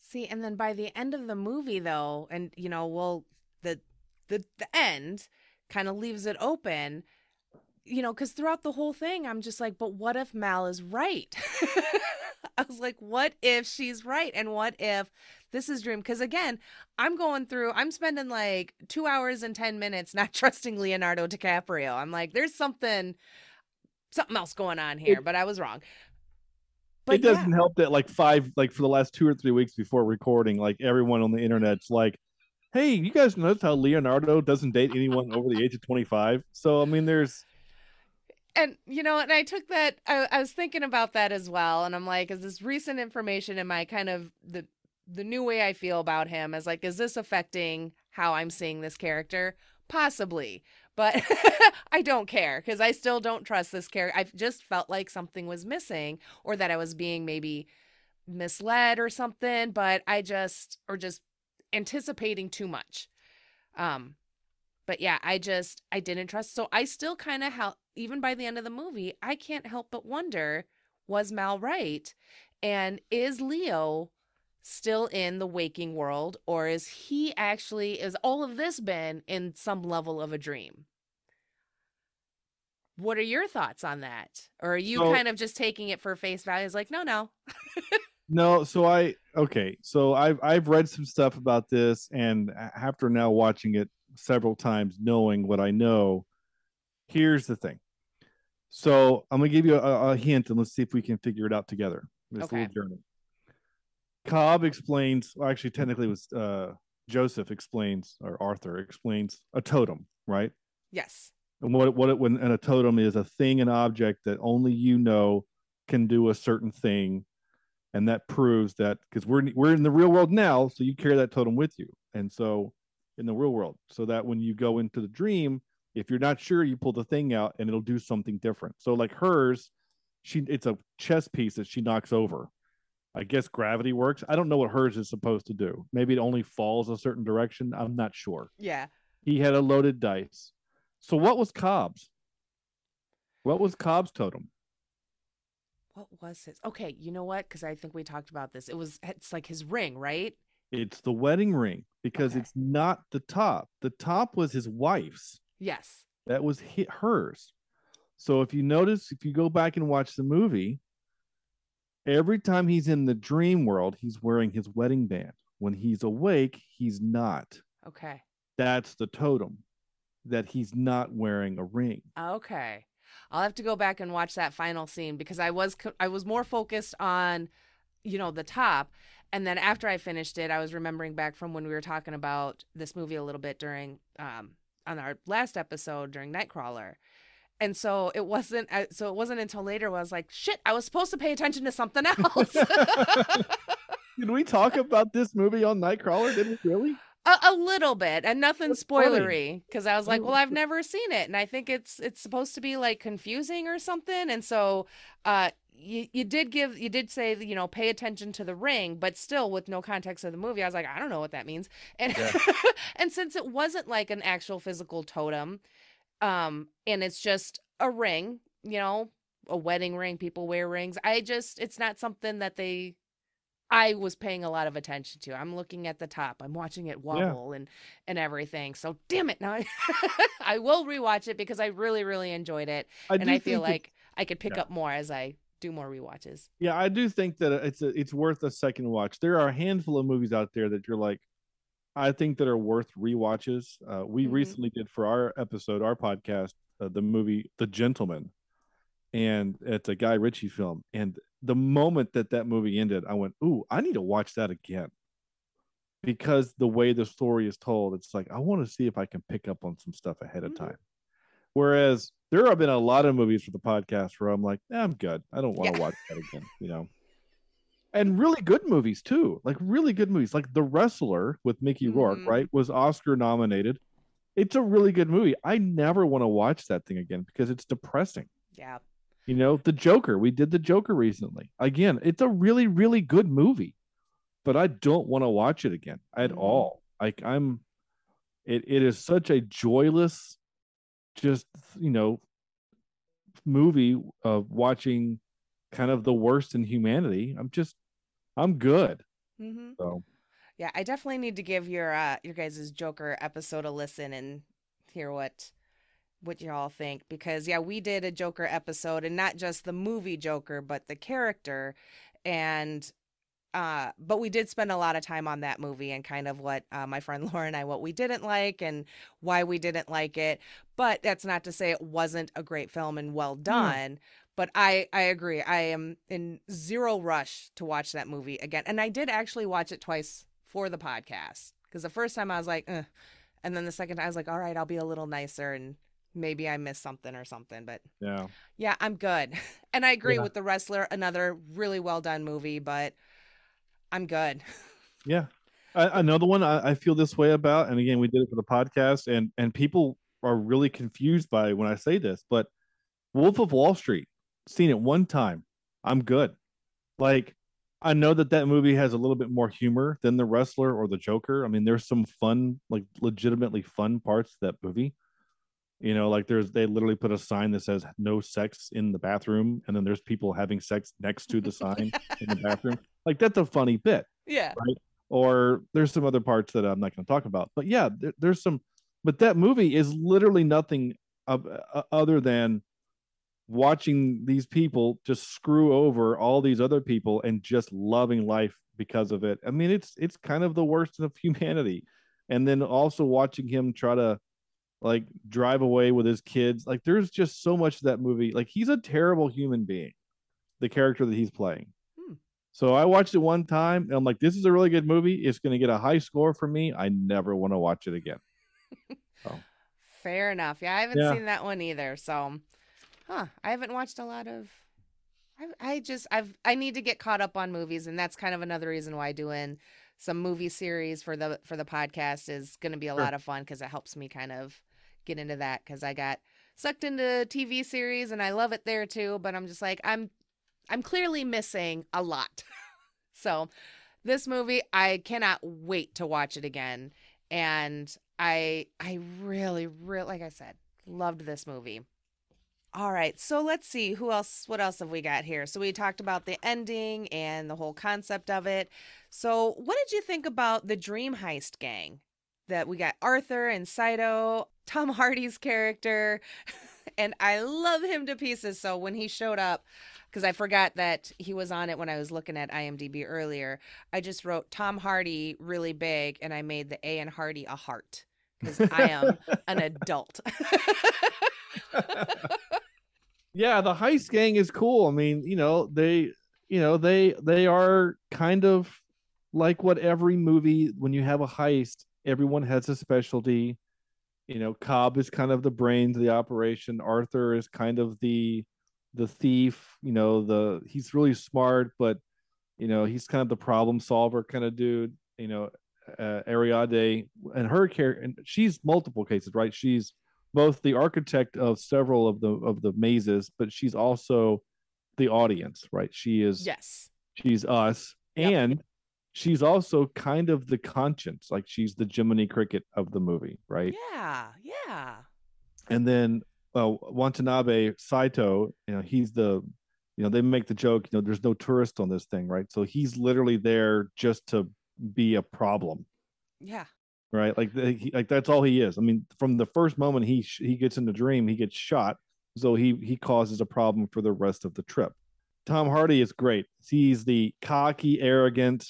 See, and then by the end of the movie, though, and you know, well, the the the end kind of leaves it open, you know, because throughout the whole thing, I'm just like, but what if Mal is right? I was like, what if she's right, and what if this is dream? Because again, I'm going through, I'm spending like two hours and ten minutes not trusting Leonardo DiCaprio. I'm like, there's something, something else going on here, but I was wrong. It doesn't help that like five like for the last two or three weeks before recording like everyone on the internet's like hey you guys notice how leonardo doesn't date anyone over the age of 25 so i mean there's and you know and i took that I, I was thinking about that as well and i'm like is this recent information am i kind of the the new way i feel about him is like is this affecting how i'm seeing this character? Possibly but i don't care because i still don't trust this character i just felt like something was missing or that i was being maybe misled or something but i just or just anticipating too much. Um but yeah i just i didn't trust so i still kind of help even by the end of the movie i can't help but wonder was mal right? And is leo still in the waking world or is he actually is all of this been in some level of a dream what are your thoughts on that or are you So- kind of just taking it for face value it's like no no No, so I okay, so I've I've read some stuff about this, and after now watching it several times, knowing what I know, here's the thing. So I'm gonna give you a, a hint, and let's see if we can figure it out together. This Okay. little journey. Cobb explains, well, actually, technically, it was uh, Joseph explains, or Arthur explains a totem, right? yes and what what it when and a totem is a thing an object that only you know can do a certain thing and that proves that because we're we're in the real world now, so you carry that totem with you, and so in the real world, so that when you go into the dream, if you're not sure, you pull the thing out and it'll do something different. So like hers, she it's a chess piece that she knocks over. I guess gravity works. I don't know what hers is supposed to do. Maybe it only falls a certain direction. I'm not sure. Yeah. He had a loaded dice. So what was Cobb's? What was Cobb's totem? What was his? Okay, you know what? Because I think we talked about this. It was it's like his ring, right? It's the wedding ring because Okay. it's not the top. The top was his wife's. Yes. That was hers. So if you notice, if you go back and watch the movie, every time he's in the dream world, he's wearing his wedding band. When he's awake, he's not. Okay. That's the totem that he's not wearing a ring. Okay. I'll have to go back and watch that final scene because I was I was more focused on you know the top and then after I finished it I was remembering back from when we were talking about this movie a little bit during um on our last episode during Nightcrawler. And so it wasn't uh, so it wasn't until later where I was like shit I was supposed to pay attention to something else. Did we talk about this movie on Nightcrawler? Did we really? A, a little bit, and nothing That's spoilery, because I was like, "Well, I've never seen it," and I think it's it's supposed to be like confusing or something. And so, uh, you you did give you did say you know pay attention to the ring, but still with no context of the movie, I was like, I don't know what that means. And Yeah. and since it wasn't like an actual physical totem, um, and it's just a ring, you know, a wedding ring, people wear rings. I just it's not something that they I was paying a lot of attention to. I'm looking at the top. I'm watching it wobble and and everything. So damn it, now I, I will rewatch it because I really really enjoyed it, and I feel like I could pick Yeah. up more as I do more rewatches. yeah, I do think that it's a, it's worth a second watch. There are a handful of movies out there that you're like, I think that are worth rewatches. Uh, we Mhm. recently did for our episode, our podcast, uh, the movie The Gentleman, and it's a Guy Ritchie film. And the moment that that movie ended, I went, "Ooh, I need to watch that again," because the way the story is told, it's like I want to see if I can pick up on some stuff ahead of Mhm. time. Whereas there have been a lot of movies for the podcast where I'm like, eh, I'm good. I don't want to Yeah. watch that again, you know. And really good movies too, like really good movies, like The Wrestler with Mickey Rourke, Mhm. right? Was Oscar nominated. It's a really good movie. I never want to watch that thing again because it's depressing. Yeah. You know, The Joker. We did The Joker recently. Again, it's a really, really good movie, but I don't want to watch it again at Mhm. all. Like I'm, it it is such a joyless, just you know, movie of watching kind of the worst in humanity. I'm just, I'm good. hmm So Yeah, I definitely need to give your uh your guys' Joker episode a listen and hear what what y'all think because yeah, we did a Joker episode and not just the movie Joker, but the character and uh but we did spend a lot of time on that movie and kind of what uh, my friend Laura and I what we didn't like and why we didn't like it. But that's not to say it wasn't a great film and well done. But I I agree. I am in zero rush to watch that movie again. And I did actually watch it twice for the podcast because the first time I was like, Ugh. and then the second time I was like, all right, I'll be a little nicer and maybe I missed something or something. But yeah, yeah, I'm good. And I agree Yeah. with The Wrestler, another really well done movie, but I'm good. yeah. I, another one I, I feel this way about, and again, we did it for the podcast, and and people are really confused by when I say this, but Wolf of Wall Street, seen it one time, I'm good. Like, I know that that movie has a little bit more humor than The Wrestler or The Joker. I mean, there's some fun, like legitimately fun parts to that movie. You know, like there's they literally put a sign that says no sex in the bathroom, and then there's people having sex next to the sign in the bathroom. Like that's a funny bit Yeah. or there's some other parts that I'm not going to talk about. But yeah, there, there's some. But that movie is literally nothing of, uh, other than watching these people just screw over all these other people and just loving life because of it. I mean, it's it's kind of the worst of humanity. And then also watching him try to like drive away with his kids. Like there's just so much of that movie. Like he's a terrible human being, the character that he's playing. Hmm. So I watched it one time and I'm like, this is a really good movie. It's going to get a high score for me. I never want to watch it again. Fair enough. Yeah, I haven't Yeah. seen that one either. So, huh, I haven't watched a lot of I, I just I've I need to get caught up on movies, and that's kind of another reason why doing some movie series for the for the podcast is going to be a Sure. lot of fun because it helps me kind of get into that because I got sucked into TV series and I love it there too, but I'm just like I'm I'm clearly missing a lot. so this movie I cannot wait to watch it again and I I really really like I said loved this movie. All right, so let's see who else. What else have we got here? So we talked about the ending and the whole concept of it. So what did you think about the Dream Heist gang? That we got Arthur and Saito, Tom Hardy's character, and I love him to pieces. So when he showed up, because I forgot that he was on it when I was looking at IMDb earlier, I just wrote Tom Hardy really big, and I made the A and Hardy a heart because I am an adult. yeah, the heist gang is cool. I mean, you know, they you know, they they are kind of like what every movie when you have a heist, everyone has a specialty. You know, Cobb is kind of the brains of the operation. Arthur is kind of the the thief, you know, the he's really smart, but you know, he's kind of the problem solver kind of dude. You know, uh, Ariadne and her character, and she's multiple cases, right? She's both the architect of several of the of the mazes, but she's also the audience, right? She is yes. she's us, Yep. and she's also kind of the conscience, like she's the Jiminy Cricket of the movie, right? Yeah, yeah. And then uh, Watanabe Saito, you know, he's the, you know, they make the joke, you know, there's no tourist on this thing, right? So he's literally there just to be a problem, Yeah. Right? Like, he, like that's all he is. I mean, from the first moment he sh- he gets in the dream, he gets shot, so he he causes a problem for the rest of the trip. Tom Hardy is great. He's the cocky, arrogant,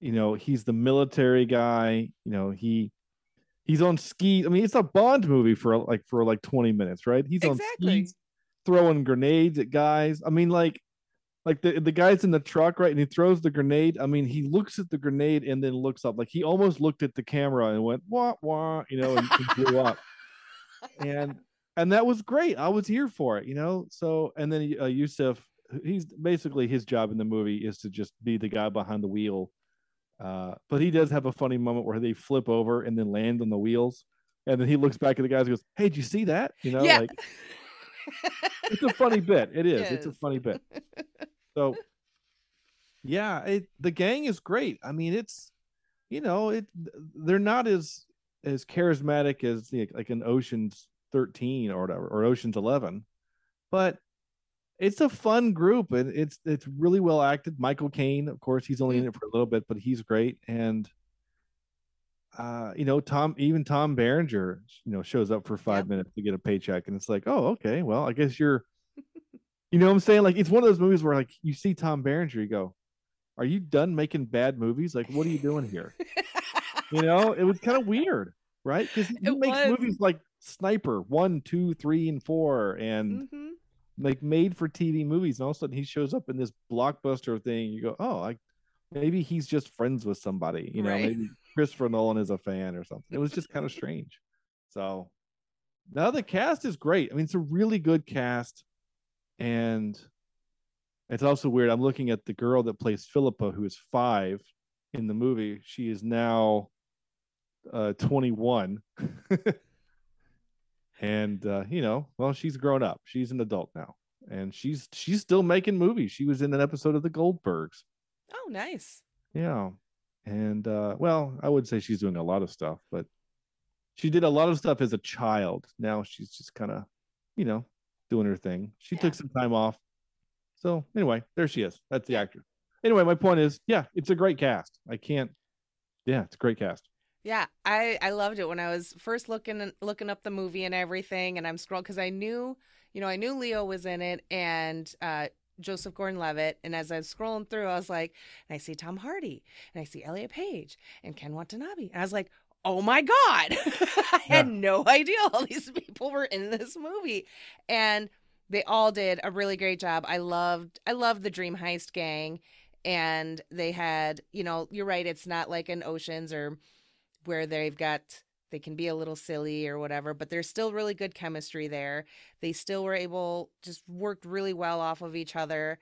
you know, he's the military guy. You know, he he's on ski. I mean, it's a Bond movie for like for like 20 minutes, right? He's on Exactly. skis throwing grenades at guys. I mean, like like the the guy's in the truck, right? And he throws the grenade. I mean, he looks at the grenade and then looks up. Like he almost looked at the camera and went, wah wah, you know, and, and blew up. And and that was great. I was here for it, you know. So and then uh, Yusuf, he's basically his job in the movie is to just be the guy behind the wheel. Uh, but he does have a funny moment where they flip over and then land on the wheels, and then he looks back at the guys and goes, "Hey, did you see that?" You know, Yeah. like it's a funny bit. It is. It's a funny bit. So yeah, it the gang is great. I mean, it's you know, it they're not as as charismatic as the, like an Ocean's 13 or whatever or Ocean's 11, but it's a fun group and it's it's really well acted. Michael Caine, of course, he's only in it for a little bit, but he's great and uh, you know, Tom, even Tom Berenger, you know, shows up for five Yep. minutes to get a paycheck, and it's like, oh, okay, well, I guess you're, you know, what I'm saying, like, it's one of those movies where, like, you see Tom Berenger, you go, are you done making bad movies? Like, what are you doing here? You know, it was kind of weird, right? Because he It makes was. movies like Sniper one, two, three, and four, and hmm like made for TV movies, and all of a sudden he shows up in this blockbuster thing. You go, oh, like maybe he's just friends with somebody, you know, Right. maybe Christopher Nolan is a fan or something. It was just kind of strange. So now the cast is great. I mean, it's a really good cast, and it's also weird. I'm looking at the girl that plays Philippa, who is five in the movie. She is now uh 21. and uh, you know, well, she's grown up. She's an adult now. And she's she's still making movies. She was in an episode of the Goldbergs. Oh, nice. Yeah. And uh well, I would say she's doing a lot of stuff, but she did a lot of stuff as a child. Now she's just kind of, you know, doing her thing. She Yeah. took some time off. So anyway, there she is. That's the actor. Anyway, my point is, yeah, it's a great cast. I can't yeah, it's a great cast. Yeah, I I loved it when I was first looking looking up the movie and everything, and I'm scrolling because I knew, you know, I knew Leo was in it and uh, Joseph Gordon-Levitt, and as I was scrolling through, I was like, and I see Tom Hardy, and I see Elliot Page and Ken Watanabe, and I was like, oh my god, I had no idea all these people were in this movie, and they all did a really great job. I loved I loved the Dream Heist gang, and they had, you know, you're right, it's not like an Ocean's or where they've got they can be a little silly or whatever, but there's still really good chemistry there. They still were able just worked really well off of each other.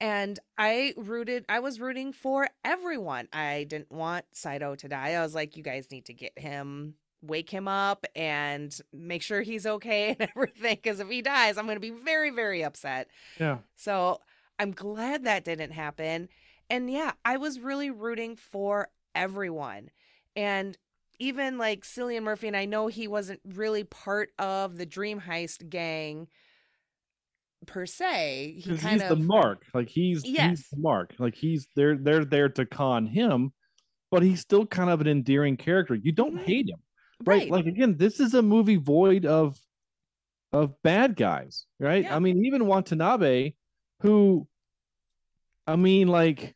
And I rooted I was rooting for everyone. I didn't want Saito to die. I was like, you guys need to get him wake him up and make sure he's okay and everything because if he dies i'm going to be very very upset Yeah. so i'm glad that didn't happen and yeah i was really rooting for everyone and even like cillian murphy and i know he wasn't really part of the dream heist gang per se he kind he's of the mark. Like he's Yes. he's the mark. Like he's they're they're there to con him, but he's still kind of an endearing character. You don't Mhm. hate him. right like again this is a movie void of of bad guys right Yeah. i mean even watanabe who i mean like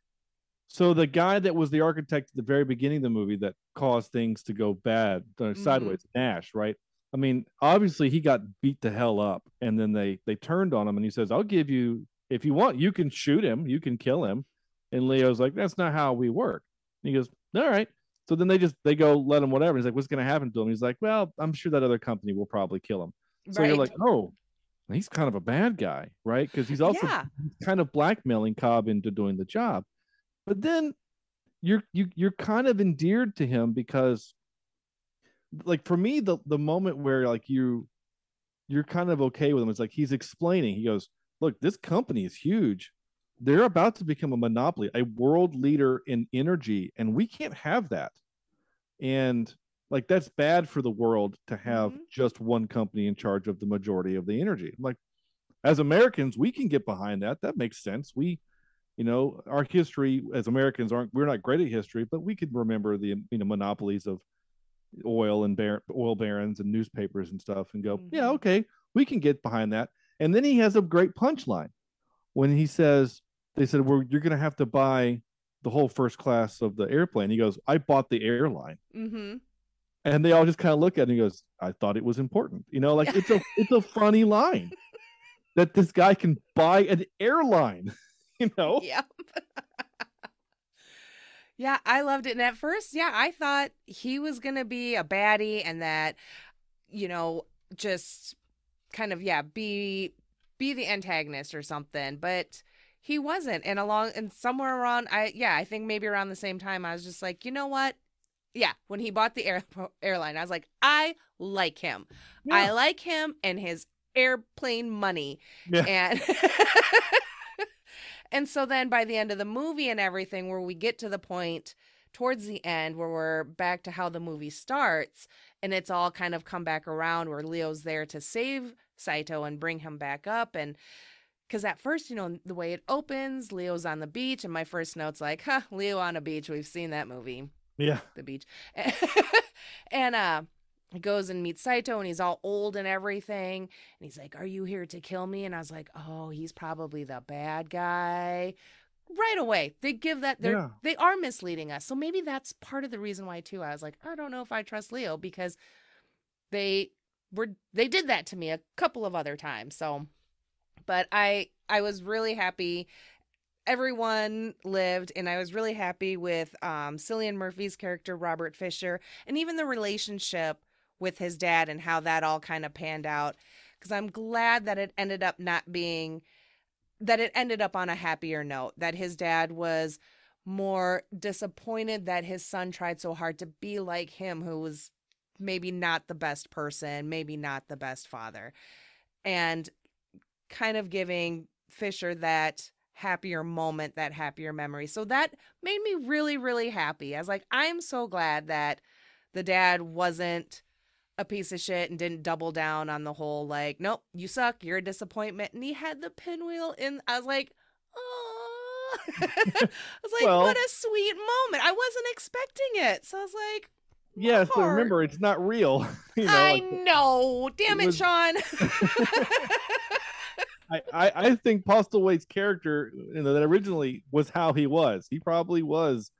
so the guy that was the architect at the very beginning of the movie that caused things to go bad uh, Mhm. sideways nash right i mean obviously he got beat to hell up and then they they turned on him and he says i'll give you if you want you can shoot him you can kill him and leo's like that's not how we work and he goes all right so then they just they go let him whatever. He's like, what's going to happen to him? He's like, well, I'm sure that other company will probably kill him. So you're like, oh, he's kind of a bad guy, right? Because he's also yeah kind of blackmailing Cobb into doing the job. But then you're you you're kind of endeared to him because, like for me, the the moment where like you you're kind of okay with him is like he's explaining. He goes, look, this company is huge. They're about to become a monopoly, a world leader in energy, and we can't have that. And like that's bad for the world to have Mhm. just one company in charge of the majority of the energy. I'm like, as Americans, we can get behind that. That makes sense. We, you know, our history as Americans aren't we're not great at history, but we could remember the you know monopolies of oil and bar- oil barons and newspapers and stuff, and go, yeah, Mhm. okay, we can get behind that. And then he has a great punchline when he says, "They said, well, you're going to have to buy the whole first class of the airplane." He goes, "I bought the airline." mm-hmm and they all just kind of look at him and he goes i thought it was important you know like it's a it's a funny line that this guy can buy an airline you know Yep. yeah, I loved it. And at first, yeah, I thought he was going to be a baddie and that, you know, just kind of, yeah, be be the antagonist or something. But he wasn't. And along and somewhere around I yeah, I think maybe around the same time I was just like, you know what? Yeah, when he bought the air, airline, I was like, I like him. I like him and his airplane money. Yeah. And and so then by the end of the movie and everything where we get to the point towards the end where we're back to how the movie starts and it's all kind of come back around where Leo's there to save Saito and bring him back up and because at first, you know, the way it opens, Leo's on the beach, and my first note's like, huh, Leo on a beach. We've seen that movie yeah the beach. and uh he goes and meets Saito and he's all old and everything. And he's like, Are you here to kill me? And I was like, Oh, he's probably the bad guy. Right away. They give that they're Yeah. they are misleading us. So maybe that's part of the reason why too. I was like, I don't know if I trust Leo because they were they did that to me a couple of other times. So but I I was really happy everyone lived and i was really happy with um cillian murphy's character robert fisher and even the relationship with his dad and how that all kind of panned out because i'm glad that it ended up not being that it ended up on a happier note that his dad was more disappointed that his son tried so hard to be like him who was maybe not the best person maybe not the best father and kind of giving fisher that happier moment, that happier memory. So that made me really, really happy. I was like, I'm so glad that the dad wasn't a piece of shit and didn't double down on the whole like, nope, you suck, you're a disappointment. And he had the pinwheel in. I was like, oh, I was like, Well- what a sweet moment. I wasn't expecting it, so I was like, yes remember it's not real you know I like, know, damn it it, was- Sean. I, I i think postlethwaite's character you know that originally was how he was he probably was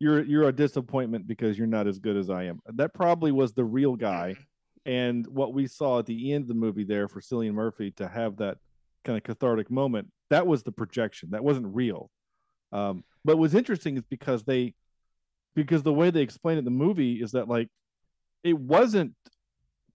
you're you're a disappointment because you're not as good as i am that probably was the real guy and what we saw at the end of the movie there for Cillian Murphy to have that kind of cathartic moment that was the projection that wasn't real um, but what's interesting is because they because the way they explain it in the movie is that like it wasn't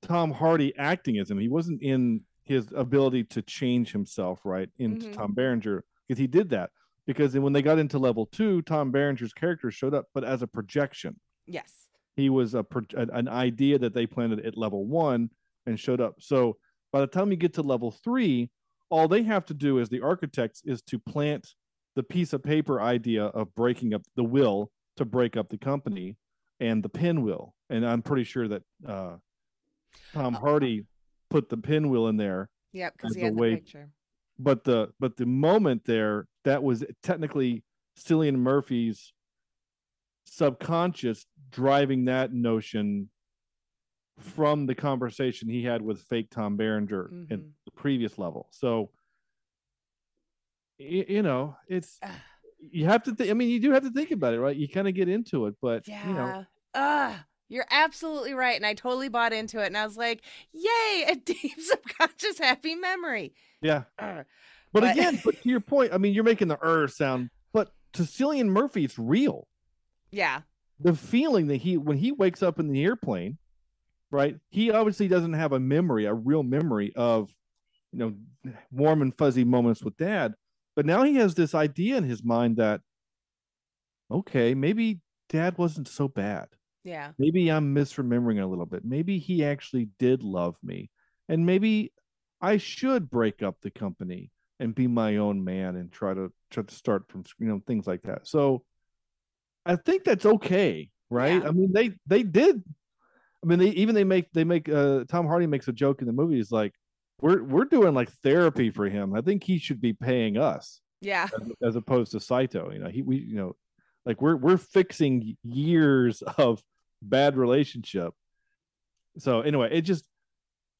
Tom Hardy acting as him. He wasn't in his ability to change himself right into Mhm. Tom Berenger because he did that. Because when they got into level two, Tom Berenger's character showed up, but as a projection. Yes. He was a pro- an idea that they planted at level one and showed up. So by the time you get to level three, all they have to do as the architects is to plant the piece of paper idea of breaking up the will to break up the company and the pinwheel. And I'm pretty sure that uh, Tom Oh. Hardy put the pinwheel in there Yep. Because he had the way- picture. But the but the moment there that was technically Cillian Murphy's subconscious driving that notion from the conversation he had with fake Tom Berenger at Mhm. the previous level. So you know, it's you have to think I mean you do have to think about it, right? You kind of get into it, but Yeah. you know, Ah, you're absolutely right. And I totally bought into it. And I was like, yay, a deep subconscious happy memory. yeah. Ugh. But, But- again, but to your point, I mean, you're making the er sound, but to Cillian Murphy, it's real. Yeah. the feeling that he when he wakes up in the airplane right he obviously doesn't have a memory a real memory of you know warm and fuzzy moments with dad but now he has this idea in his mind that okay maybe dad wasn't so bad Yeah. maybe i'm misremembering a little bit maybe he actually did love me and maybe i should break up the company and be my own man and try to try to start from you know things like that so i think that's okay right Yeah. i mean they they did i mean they even they make they make uh tom hardy makes a joke in the movie he's like we're we're doing like therapy for him i think he should be paying us Yeah. as, as opposed to Saito. You know, he we you know, like we're we're fixing years of bad relationship. So anyway, it just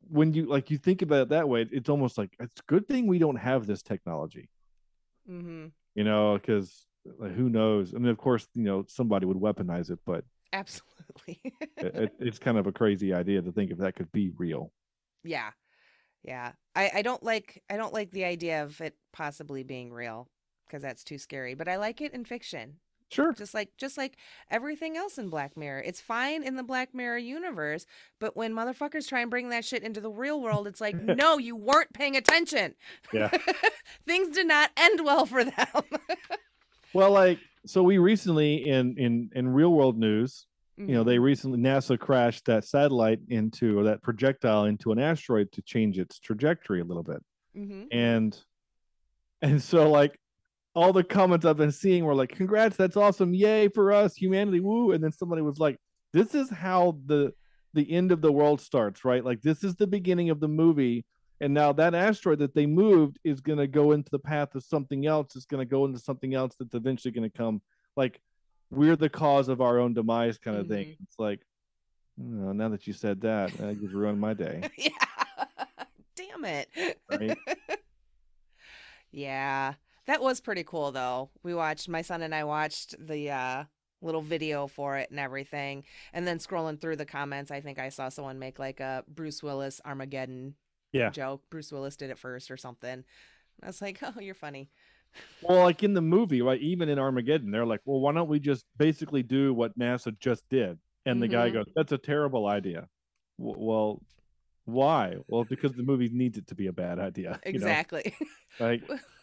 when you like you think about it that way, it's almost like it's a good thing we don't have this technology. Mm-hmm. You know, because like, who knows? I mean, of course, you know somebody would weaponize it, but Absolutely. it, it- it's kind of a crazy idea to think if that could be real. yeah. Yeah. I, I don't like I don't like the idea of it possibly being real because that's too scary. But I like it in fiction. Sure. Just like just like everything else in Black Mirror. It's fine in the Black Mirror universe, but when motherfuckers try and bring that shit into the real world, it's like, no, you weren't paying attention. Yeah. Things did not end well for them. Well, like so, we recently in in in real world news, you know Mm-hmm. they recently nasa crashed that satellite into or that projectile into an asteroid to change its trajectory a little bit hmm and and so like all the comments i've been seeing were like congrats that's awesome. Yay for us humanity woo. And then somebody was like this is how the the end of the world starts right? Like this is the beginning of the movie. And now that asteroid that they moved is going to go into the path of something else. It's going to go into something else that's eventually going to come. Like we're the cause of our own demise kind of mm-hmm. thing. It's like oh, now that you said that uh, that just ruined my day. Yeah. Damn it. Right. yeah. That was pretty cool though. We watched my son and I watched the uh little video for it and everything. And then scrolling through the comments, I think I saw someone make like a Bruce Willis Armageddon Yeah. joke. Bruce Willis did it first or something. I was like, "Oh, you're funny." Well, like in the movie, right? Even in Armageddon, they're like, well, why don't we just basically do what NASA just did? And the guy Mhm. goes, that's a terrible idea. W- well, why? Well, because the movie needs it to be a bad idea. you know? Exactly. Like,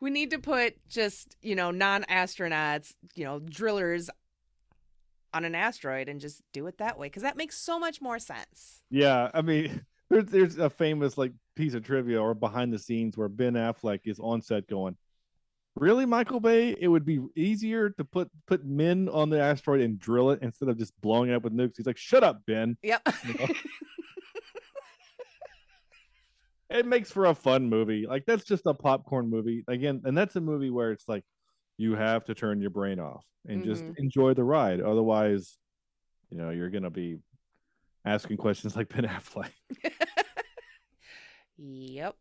we need to put just, you know, non-astronauts, you know, drillers on an asteroid and just do it that way cuz that makes so much more sense. yeah, I mean, there's there's a famous like piece of trivia or behind the scenes where Ben Affleck is on set going, really, Michael Bay? It would be easier to put put men on the asteroid and drill it instead of just blowing it up with nukes. He's like, shut up, Ben. Yep. know? it makes for a fun movie. Like that's just a popcorn movie again, and that's a movie where it's like you have to turn your brain off and just Mhm. enjoy the ride. Otherwise, you know, you're gonna be asking questions like Ben Affleck. Yep.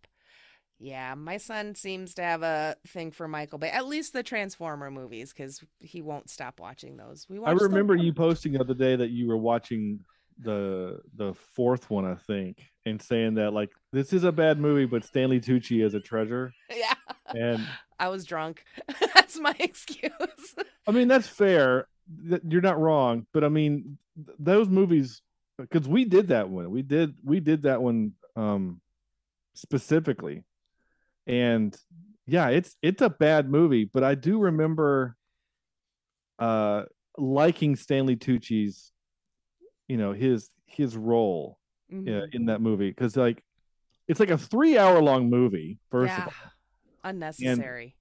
Yeah, my son seems to have a thing for Michael Bay. At least the Transformer movies, because he won't stop watching those. We I remember you posting the other day that you were watching the the fourth one, I think, and saying that like this is a bad movie, but Stanley Tucci is a treasure. Yeah, And I was drunk. That's my excuse. I mean, that's fair. You're not wrong, but I mean, those movies because we did that one. We did we did that one um specifically. And yeah, it's it's a bad movie, but I do remember uh liking Stanley Tucci's you know, his his role uh, in that movie cuz like it's like a 3 hour long movie first yeah. of all. Unnecessary.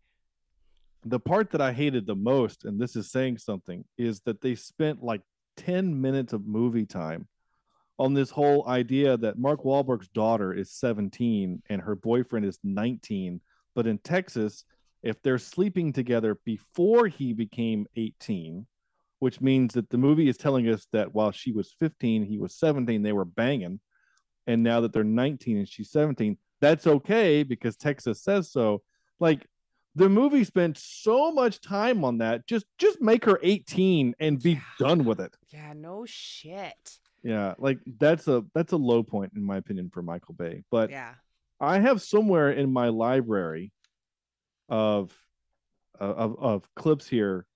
the part that I hated the most, and this is saying something, is that they spent like 10 minutes of movie time on this whole idea that Mark Wahlberg's daughter is 17 and her boyfriend is 19. But in Texas, if they're sleeping together before he became 18, which means that the movie is telling us that while she was 15, he was 17, they were banging. And now that they're 19 and she's 17, that's okay because Texas says so. Like the movie spent so much time on that. Just just make her 18 and be Yeah. done with it. yeah, no shit. Yeah, like that's a that's a low point in my opinion for Michael Bay. But Yeah. I have somewhere in my library of of of clips here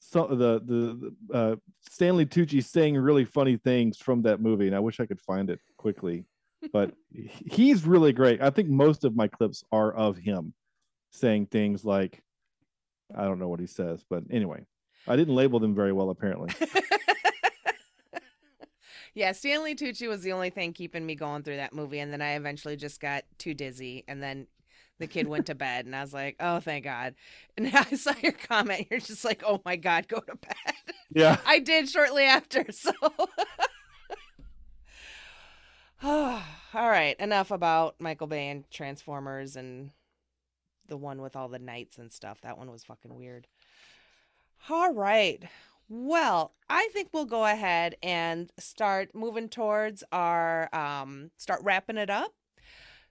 so the the uh, Stanley Tucci saying really funny things from that movie, and I wish I could find it quickly. But he's really great. I think most of my clips are of him saying things like, I don't know what he says, but anyway, I didn't label them very well apparently. yeah, Stanley Tucci was the only thing keeping me going through that movie, and then I eventually just got too dizzy, and then the kid went to bed, and I was like, "Oh, thank God!" And I saw your comment. You're just like, "Oh my God, go to bed." Yeah, I did shortly after, so. All right, enough about Michael Bay and Transformers and the one with all the knights and stuff. That one was fucking weird. All right. Well, I think we'll go ahead and start moving towards our um start wrapping it up.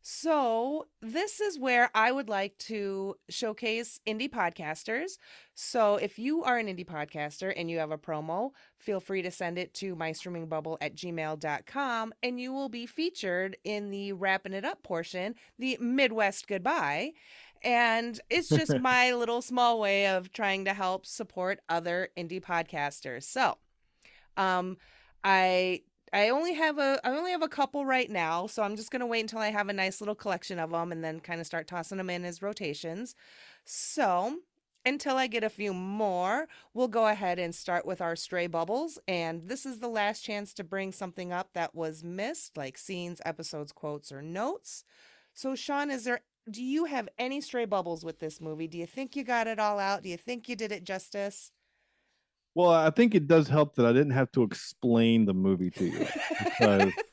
So, this is where I would like to showcase indie podcasters. So, if you are an indie podcaster and you have a promo, feel free to send it to mystreamingbubble at gmail.com and you will be featured in the wrapping it up portion, the Midwest goodbye. And it's just my little small way of trying to help support other indie podcasters. So, um, I I only have a I only have a couple right now, so I'm just gonna wait until I have a nice little collection of them and then kind of start tossing them in as rotations. So until I get a few more, we'll go ahead and start with our stray bubbles. And this is the last chance to bring something up that was missed, like scenes, episodes, quotes, or notes. So, Sean, is there do you have any stray bubbles with this movie? Do you think you got it all out? Do you think you did it justice? Well, I think it does help that I didn't have to explain the movie to you because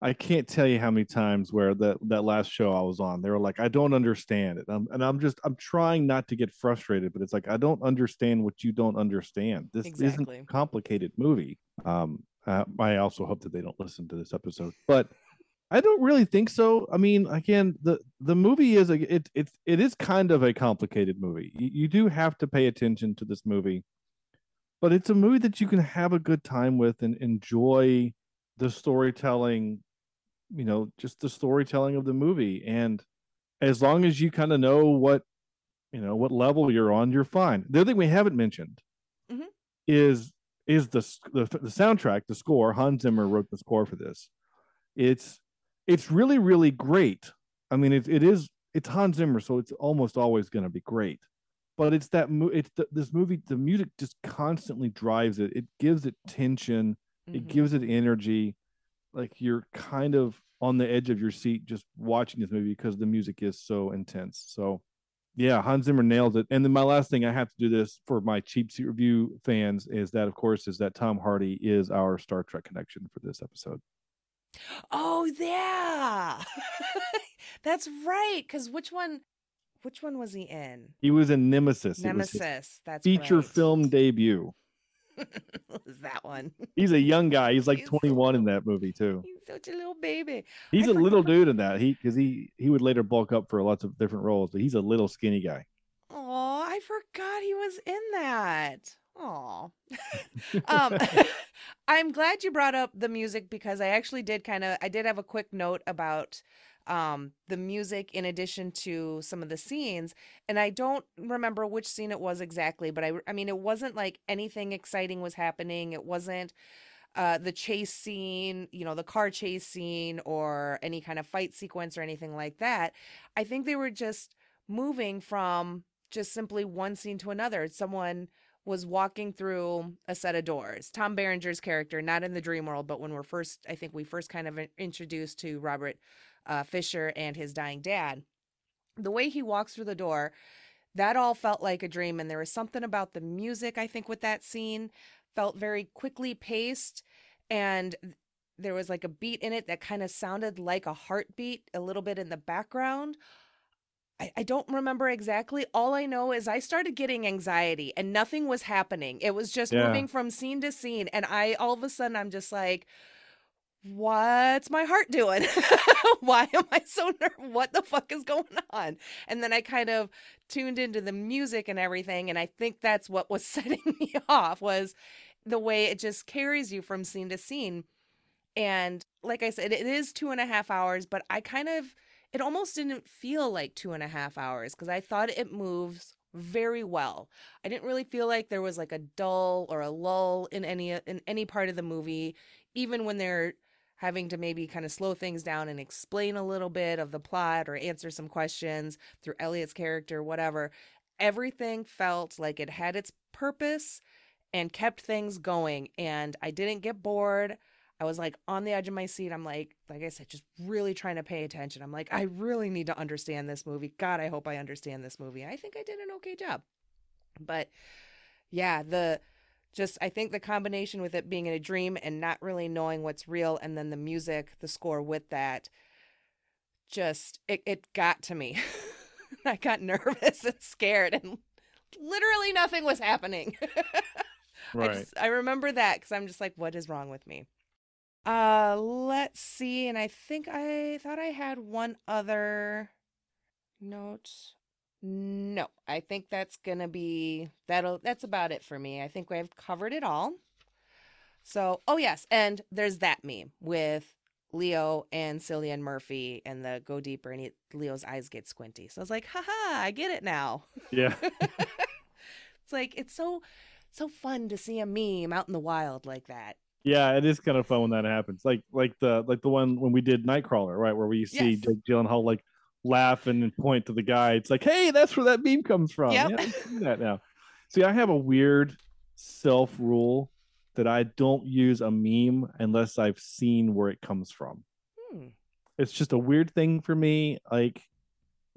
I can't tell you how many times where that that last show I was on, they were like, "I don't understand it," um, and I'm just I'm trying not to get frustrated, but it's like I don't understand what you don't understand. This Exactly. isn't a complicated movie. Um, uh, I also hope that they don't listen to this episode, but I don't really think so. I mean, again, the the movie is a it it it is kind of a complicated movie. You, you do have to pay attention to this movie, but it's a movie that you can have a good time with and enjoy the storytelling. You know, just the storytelling of the movie, and as long as you kind of know what you know what level you're on, you're fine. The other thing we haven't mentioned Mhm. is is the, the the soundtrack, the score. Hans Zimmer wrote the score for this. It's it's really really great. I mean, it it is it's Hans Zimmer, so it's almost always going to be great. But it's that mo- it's the, this movie. The music just constantly drives it. It gives it tension. It Mhm. gives it energy. Like you're kind of on the edge of your seat just watching this movie because the music is so intense. So yeah, Hans Zimmer nails it. And then my last thing, I have to do this for my cheap seat review fans, is that of course is that Tom Hardy is our Star Trek connection for this episode. Oh yeah, that's right. Because which one? Which one was he in? He was in Nemesis. It was his Nemesis. That's feature right. film debut. was that one? He's a young guy. He's like He's so 21 in that movie too. He's such a little baby. He's I a little dude in that. He because he he would later bulk up for lots of different roles, but he's a little skinny guy. Oh, I forgot he was in that. Oh, um, I'm glad you brought up the music because I actually did kind of I did have a quick note about um the music in addition to some of the scenes and I don't remember which scene it was exactly but I I mean it wasn't like anything exciting was happening it wasn't uh, the chase scene, you know, the car chase scene, or any kind of fight sequence or anything like that. I think they were just moving from just simply one scene to another. Someone was walking through a set of doors. Tom Berenger's character, not in the dream world, but when we're first, I think we first kind of introduced to Robert uh, Fischer and his dying dad. The way he walks through the door, that all felt like a dream. And there was something about the music, I think, with that scene, felt very quickly paced. And there was like a beat in it that kind of sounded like a heartbeat a little bit in the background. I, I don't remember exactly. All I know is I started getting anxiety and nothing was happening. It was just Yeah. moving from scene to scene. And I, all of a sudden, I'm just like, what's my heart doing? Why am I so nervous? What the fuck is going on? And then I kind of tuned into the music and everything. And I think that's what was setting me off was the way it just carries you from scene to scene. And like I said, it is two and a half hours, but I kind of, it almost didn't feel like two and a half hours because I thought it moves very well. I didn't really feel like there was like a dull or a lull in any in any part of the movie, even when they're having to maybe kind of slow things down and explain a little bit of the plot or answer some questions through Elliot's character, whatever. Everything felt like it had its purpose and kept things going and I didn't get bored. I was like on the edge of my seat. I'm like, like I said, just really trying to pay attention. I'm like, I really need to understand this movie. God, I hope I understand this movie. I think I did an okay job. But yeah, the just I think the combination with it being in a dream and not really knowing what's real and then the music, the score with that just it, it got to me. I got nervous and scared and literally nothing was happening. I just I remember that because I'm just like, what is wrong with me? Uh, let's see. And I think I thought I had one other note. No, I think that's gonna be that'll that's about it for me. I think we've covered it all. So, oh yes, and there's that meme with Leo and Cillian Murphy and the go deeper and he, Leo's eyes get squinty. So I was like, haha, I get it now. Yeah. It's like it's so so fun to see a meme out in the wild like that. Yeah, it is kind of fun when that happens. Like like the like the one when we did Nightcrawler, right, where we see Yes. Jake Gyllenhaal like laugh and point to the guy. It's like, hey, that's where that meme comes from. Yep. Yeah, that now. See, I have a weird self rule that I don't use a meme unless I've seen where it comes from. Hmm. It's just a weird thing for me. Like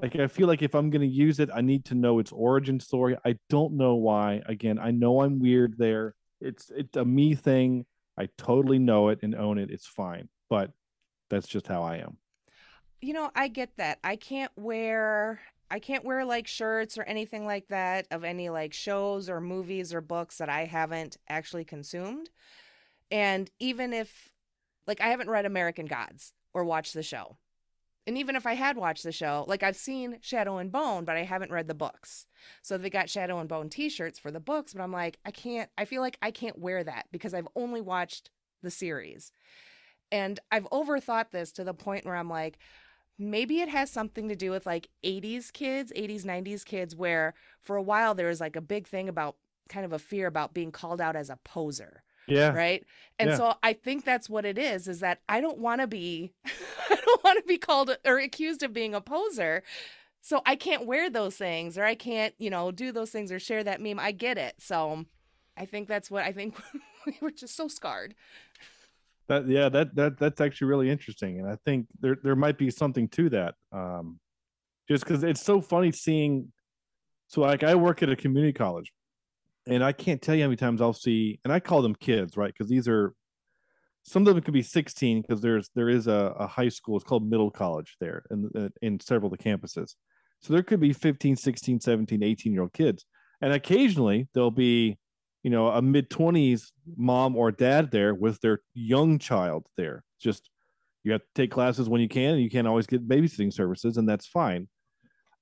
like I feel like if I'm gonna use it, I need to know its origin story. I don't know why. Again, I know I'm weird there. It's it's a me thing. I totally know it and own it. It's fine. But that's just how I am. You know, I get that. I can't wear I can't wear like shirts or anything like that of any like shows or movies or books that I haven't actually consumed. And even if like I haven't read American Gods or watched the show. And even if I had watched the show, like I've seen Shadow and Bone, but I haven't read the books. So they got Shadow and Bone t-shirts for the books, but I'm like, I can't I feel like I can't wear that because I've only watched the series. And I've overthought this to the point where I'm like, maybe it has something to do with like 80s kids, 80s, 90s kids, where for a while there was like a big thing about kind of a fear about being called out as a poser, Yeah. right? And Yeah. so I think that's what it is, is that I don't want to be, I don't want to be called or accused of being a poser. So I can't wear those things or I can't, you know, do those things or share that meme. I get it. So I think that's what I think we were just so scarred. That yeah, that that that's actually really interesting. And I think there there might be something to that. Um just because it's so funny seeing so like I work at a community college and I can't tell you how many times I'll see and I call them kids, right? Because these are some of them could be 16 because there's there is a, a high school it's called middle college there in in several of the campuses so there could be 15 16 17 18 year old kids and occasionally there'll be you know a mid 20s mom or dad there with their young child there just you have to take classes when you can and you can't always get babysitting services and that's fine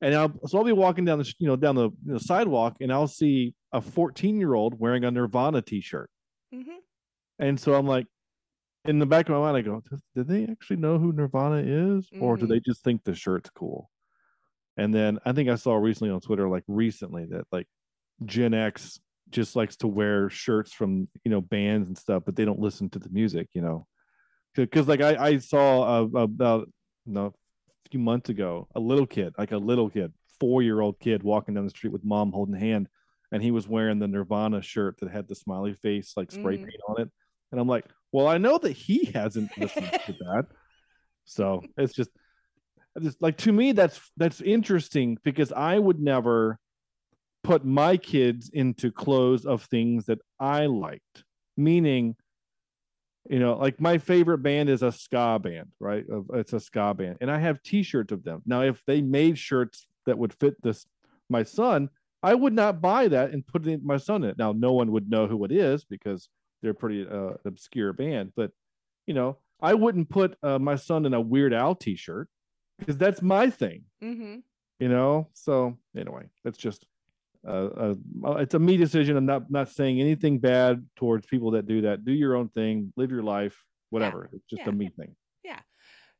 and I'll, so I'll be walking down the you know down the, the sidewalk and I'll see a 14 year old wearing a Nirvana t-shirt Mm-hmm. and so I'm like, in the back of my mind, I go, did they actually know who Nirvana is? Or do Mhm. they just think the shirt's cool? And then I think I saw recently on Twitter, like recently, that like Gen X just likes to wear shirts from you know bands and stuff, but they don't listen to the music, you know. Because like I, I saw uh, about no a few months ago a little kid, like a little kid, four year old kid walking down the street with mom holding hand, and he was wearing the Nirvana shirt that had the smiley face like spray Mhm. paint on it, and I'm like, well, I know that he hasn't listened to that, so it's just, it's just like to me that's that's interesting because I would never put my kids into clothes of things that I liked. Meaning, you know, like my favorite band is a ska band, right? It's a ska band, and I have T-shirts of them. Now, if they made shirts that would fit this my son, I would not buy that and put it, my son in it. Now, no one would know who it is because they're pretty uh, obscure band, but you know, I wouldn't put uh, my son in a Weird Al T-shirt because that's my thing Mm-hmm. you know so anyway that's just uh, uh it's a me decision i'm not not saying anything bad towards people that do that do your own thing live your life whatever it's just yeah. a me thing Yeah.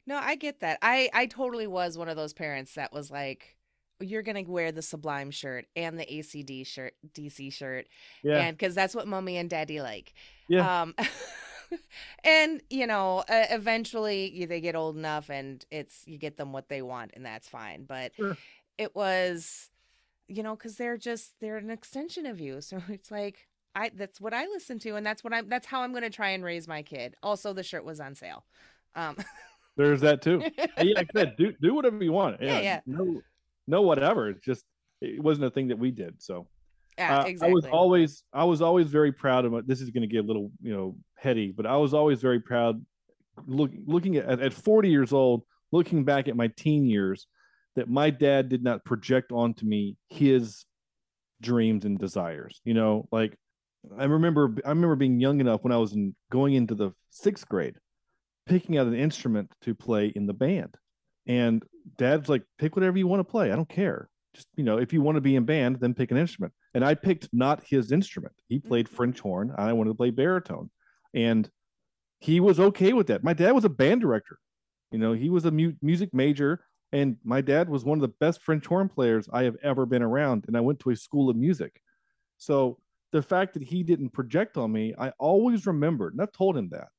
No, I get that. I I totally was one of those parents that was like, "You're gonna wear the Sublime shirt and the ACD shirt, DC shirt, yeah and because that's what mommy and daddy like." Yeah. Um, and you know, uh, eventually you- they get old enough, and it's you get them what they want, and that's fine. But Sure. it was, you know, because they're just they're an extension of you, so it's like. I, that's what I listen to, and that's what I'm. That's how I'm going to try and raise my kid. Also, the shirt was on sale. Um, there's that too yeah like I said, do, do whatever you want Yeah, yeah. no no whatever it's just it wasn't a thing that we did so yeah, Uh, exactly. I was always I was always very proud of. This is going to get a little you know heady, but I was always very proud. Look, looking at at 40 years old, looking back at my teen years, that my dad did not project onto me his dreams and desires. You know, like I remember I remember being young enough when I was in, going into the sixth grade, picking out an instrument to play in the band, and dad's like, pick whatever you want to play. I don't care. Just you know, if you want to be in band, then pick an instrument. And I picked not his instrument. He mm-hmm. played French horn. I wanted to play baritone, and he was okay with that. My dad was a band director. You know, he was a mu- music major, and my dad was one of the best French horn players I have ever been around. And I went to a school of music, so the fact that he didn't project on me, I always remembered, and I've told him that.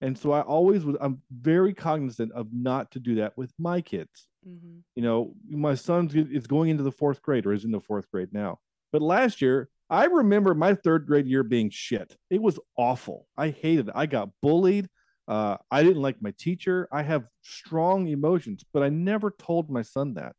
And so I always was. I'm very cognizant of not to do that with my kids Mm-hmm. you know, my son is going into the fourth grade or is in the fourth grade now. But last year, I remember my third grade year being shit. It was awful. I hated it. I got bullied. Uh, I didn't like my teacher. I have strong emotions, but I never told my son that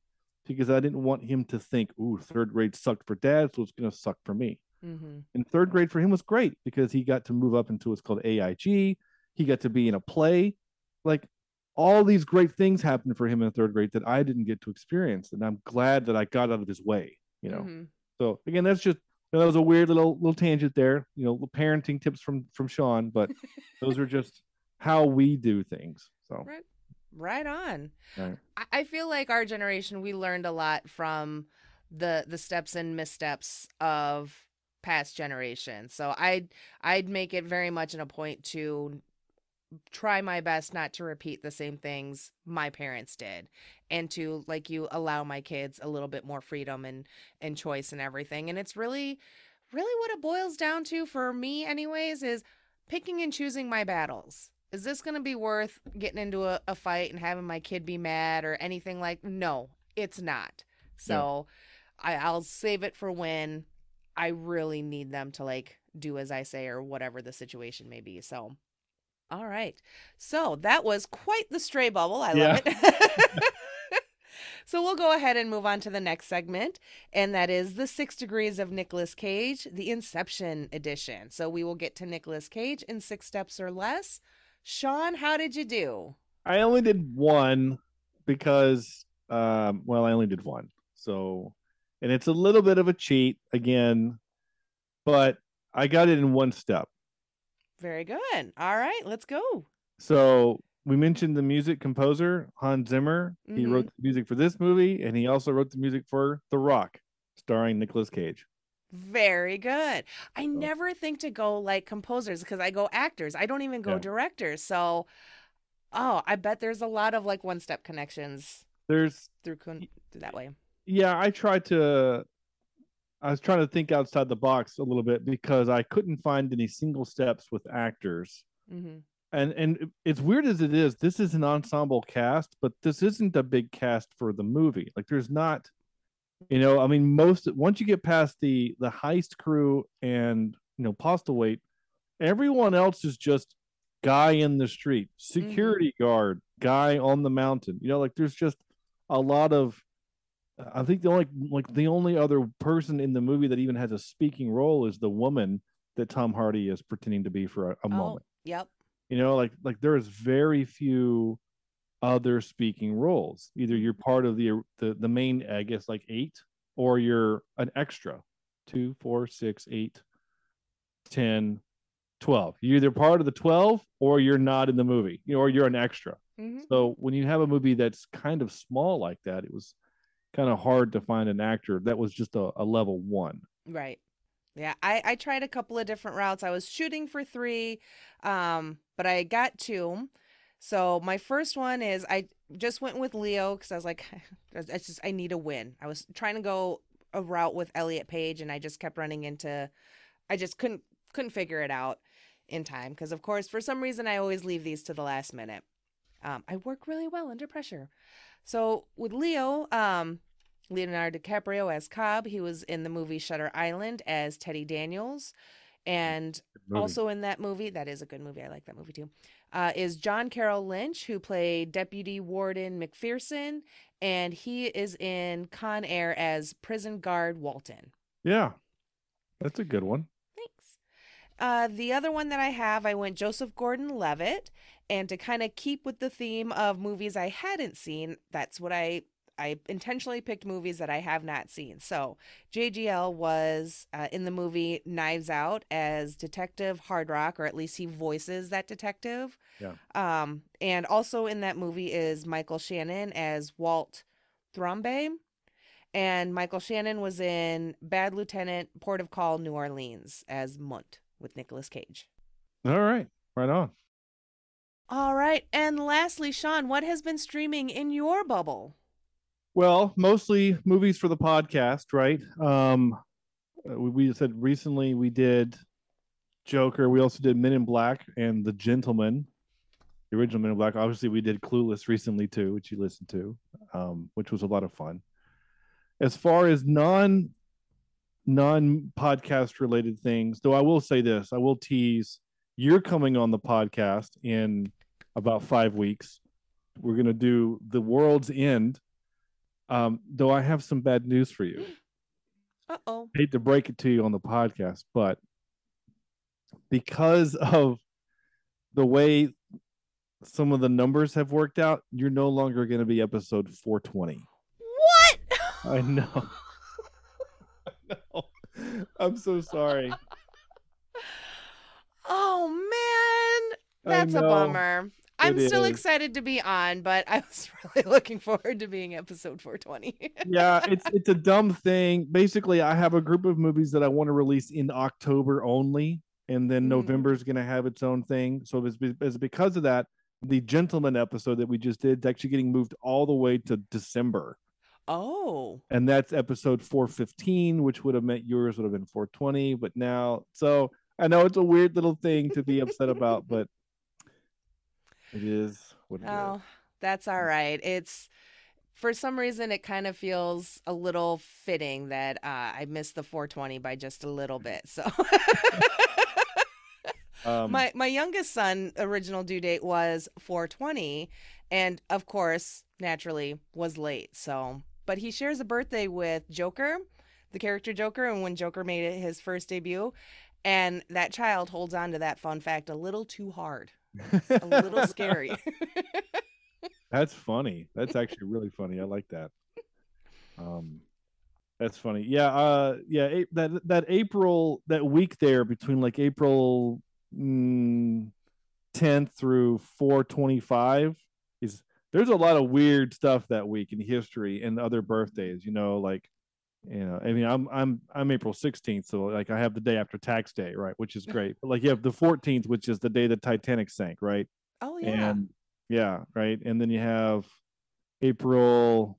because I didn't want him to think, ooh, third grade sucked for dad, so it's going to suck for me. Mhm. And third grade for him was great because he got to move up into what's called AIG. He got to be in a play. Like all these great things happened for him in third grade that I didn't get to experience. And I'm glad that I got out of his way, you know. Mhm. So again, that's just that was a weird little little tangent there, you know, the parenting tips from from Sean, but those are just how we do things. So Right. Right on. Right. I, feel like our generation we learned a lot from the the steps and missteps of past generations. So I'd I'd make it very much in a point to try my best not to repeat the same things my parents did and to like you allow my kids a little bit more freedom and and choice and everything and it's really really what it boils down to for me anyways is picking and choosing my battles is this going to be worth getting into a, a fight and having my kid be mad or anything like no it's not. So I, i'll save it for when i really need them to like do as i say or whatever the situation may be so. All right. So that was quite the stray bubble. I love it. So we'll go ahead and move on to the next segment, and that is the six degrees of Nicolas Cage, the Inception edition. So we will get to Nicolas Cage in six steps or less. Sean, how did you do? I only did one because um well, I only did one. So and it's a little bit of a cheat again, but I got it in one step. Very good. All right, let's go. So we mentioned the music composer Hans Zimmer. He Mhm. wrote the music for this movie, and he also wrote the music for The Rock, starring Nicolas Cage. Very good. I So- never think to go like composers because I go actors. I don't even go Yeah. directors. So, oh, I bet there's a lot of like one step connections There's through, through that way. yeah, I tried to I was trying to think outside the box a little bit because I couldn't find any single steps with actors. Mm-hmm. And and it's weird as it is, this is an ensemble cast, but this isn't a big cast for the movie. Like there's not, you know, I mean, most once you get past the the heist crew and you know Postlethwaite, everyone else is just guy in the street, security mm-hmm. guard, guy on the mountain. You know, like there's just a lot of I think the only like the only other person in the movie that even has a speaking role is the woman that Tom Hardy is pretending to be for a, a oh, moment. Yep. You know, like like there is very few other speaking roles. Either you're part of the the the main, I guess, like eight, or you're an extra. Two, four, six, eight, ten, twelve. You're either part of the twelve or you're not in the movie, you know, or you're an extra. Mm-hmm. So when you have a movie that's kind of small like that, it was kind of hard to find an actor that was just a, a level one. Right. Yeah, I, I tried a couple of different routes. I was shooting for three, um, but I got two. So my first one is I just went with Leo because I was like, it's just I need a win. I was trying to go a route with Elliot Page, and I just kept running into, I just couldn't couldn't figure it out in time because of course for some reason I always leave these to the last minute. Um, I work really well under pressure. So with Leo, um, Leonardo DiCaprio as Cobb, he was in the movie Shutter Island as Teddy Daniels. And also in that movie, that is a good movie. I like that movie too. Uh, is John Carroll Lynch, who played Deputy Warden McPherson, and he is in Con Air as prison guard Walton. Yeah, that's a good one. Thanks. Uh, the other one that I have, I went Joseph Gordon Levitt, and to kind of keep with the theme of movies I hadn't seen, that's what I I intentionally picked movies that I have not seen. So JGL was uh, in the movie Knives Out as Detective Hardrock, or at least he voices that detective. Yeah. Um, and also in that movie is Michael Shannon as Walt Thrombey. And Michael Shannon was in Bad Lieutenant, Port of Call, New Orleans as Mundt with Nicolas Cage. All right. Right on. All right. And lastly, Sean, what has been streaming in your bubble? Well, mostly movies for the podcast, right? Um, uh, we, we said recently we did Joker. We also did Men in Black and The Gentlemen, the original Men in Black. Obviously, we did Clueless recently too, which you listened to, um, which was a lot of fun. As far as non non podcast related things, though, I will say this: I will tease. You're coming on the podcast in about five weeks. We're gonna do The World's End um, though I have some bad news for you. Uh oh. Hate to break it to you on the podcast, but because of the way some of the numbers have worked out, you're no longer going to be episode 420. What? I know. I know. I'm so sorry. Oh man, that's a bummer. I'm it still is. excited to be on, but I was really looking forward to being episode 420. yeah, it's it's a dumb thing. Basically, I have a group of movies that I want to release in October only, and then mm. November is going to have its own thing. So it's, it's because of that. The Gentleman episode that we just did is actually getting moved all the way to December. Oh. And that's episode 415, which would have meant yours would have been 420. But now, so I know it's a weird little thing to be upset about, but it is what it oh, is. that's all right. It's for some reason it kind of feels a little fitting that uh, I missed the 420 by just a little bit. So um, my my youngest son original due date was 420 and of course naturally was late. So but he shares a birthday with Joker, the character Joker and when Joker made it his first debut and that child holds on to that fun fact a little too hard a little scary. that's funny. That's actually really funny. I like that. Um, that's funny. Yeah. Uh, yeah. That that April that week there between like April mm, 10th through 425 is there's a lot of weird stuff that week in history and other birthdays. You know, like you know i mean i'm i'm i'm april 16th so like i have the day after tax day right which is great but like you have the 14th which is the day the titanic sank right oh yeah and yeah right and then you have april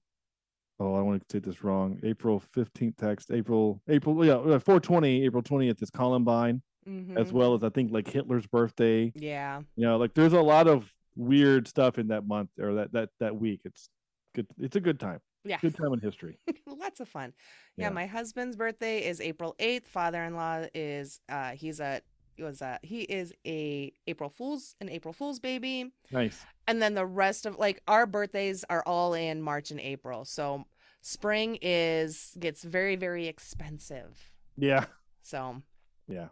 oh, I don't want to say this wrong. April 15th text, April, April, yeah, 420, April 20th is Columbine, Mhm. as well as I think like Hitler's birthday. Yeah. You know, like there's a lot of weird stuff in that month or that that that week. It's good. It's a good time. Yeah. Good time in history. Lots of fun. Yeah, Yeah. my husband's birthday is April 8th. Father-in-law is uh he's a he was a he is a April Fool's an April Fool's baby. Nice. And then the rest of like our birthdays are all in March and April. So spring is gets very very expensive. Yeah. So Yeah.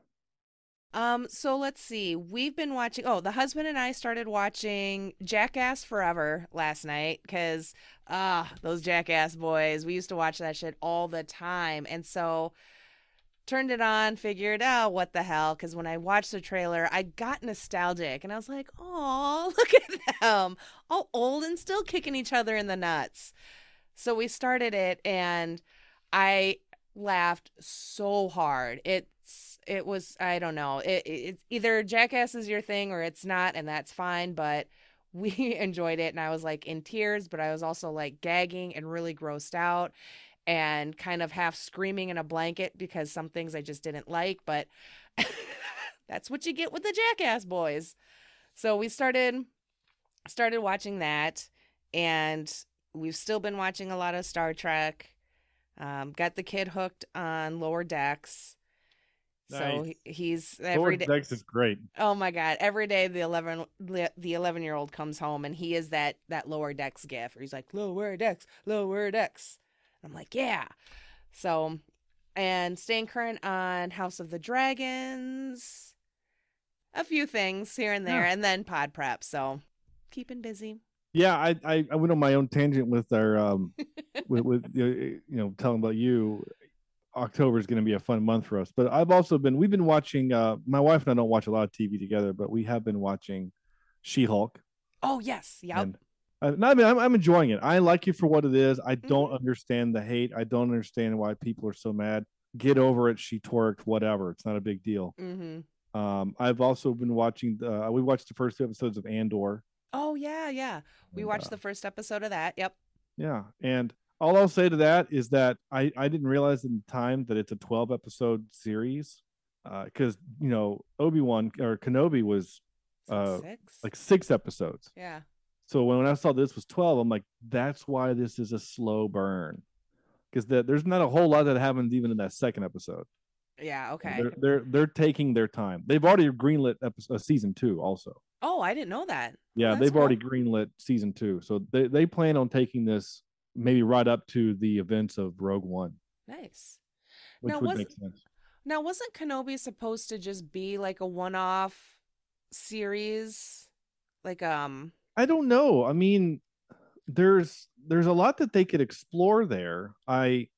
Um so let's see. We've been watching Oh, the husband and I started watching Jackass Forever last night cuz ah, those Jackass boys. We used to watch that shit all the time. And so turned it on, figured, oh, what the hell? Because when I watched the trailer, I got nostalgic and I was like, oh, look at them. All old and still kicking each other in the nuts. So we started it and I laughed so hard. It's, it was, I don't know. It, it, it's either Jackass is your thing or it's not, and that's fine. But we enjoyed it and I was like in tears, but I was also like gagging and really grossed out and kind of half screaming in a blanket because some things I just didn't like, but that's what you get with the Jackass boys. So we started started watching that and we've still been watching a lot of Star Trek. Um, got the kid hooked on Lower Decks. So Nice. he- he's Lower every day. Decks is great. Oh my god! Every day the eleven the eleven year old comes home and he is that that lower decks gif. He's like lower decks, lower decks. I'm like yeah. So, and staying current on House of the Dragons, a few things here and there, Yeah. and then pod prep. So, keeping busy. Yeah, I, I I went on my own tangent with our um with with you know telling about you. October is going to be a fun month for us, but I've also been we've been watching. Uh, my wife and I don't watch a lot of TV together, but we have been watching She-Hulk. Oh yes, yep. And I, no, I mean, I'm, I'm enjoying it. I like it for what it is. I don't Mhm. understand the hate. I don't understand why people are so mad. Get over it. She twerked. Whatever. It's not a big deal. mm-hmm. Um, I've also been watching. Uh, we watched the first two episodes of Andor. Oh yeah, yeah. We watched uh, the first episode of that. Yep. Yeah, and all I'll say to that is that I I didn't realize in time that it's a 12 episode series, because you know Obi Wan or Kenobi was Uh, six. like six episodes. yeah. So when when I saw this was 12, I'm like, that's why this is a slow burn, because the, there's not a whole lot that happens even in that second episode. Yeah. Okay. They're they're they're taking their time. They've already greenlit episode, uh, season two also. Oh, I didn't know that. Yeah, that's they've already greenlit season two, so they they plan on taking this maybe right up to the events of Rogue One, Nice. which Now, would was- make sense. Now, wasn't Kenobi supposed to just be like a one-off series? Like um I don't know. I mean, there's there's a lot that they could explore there. I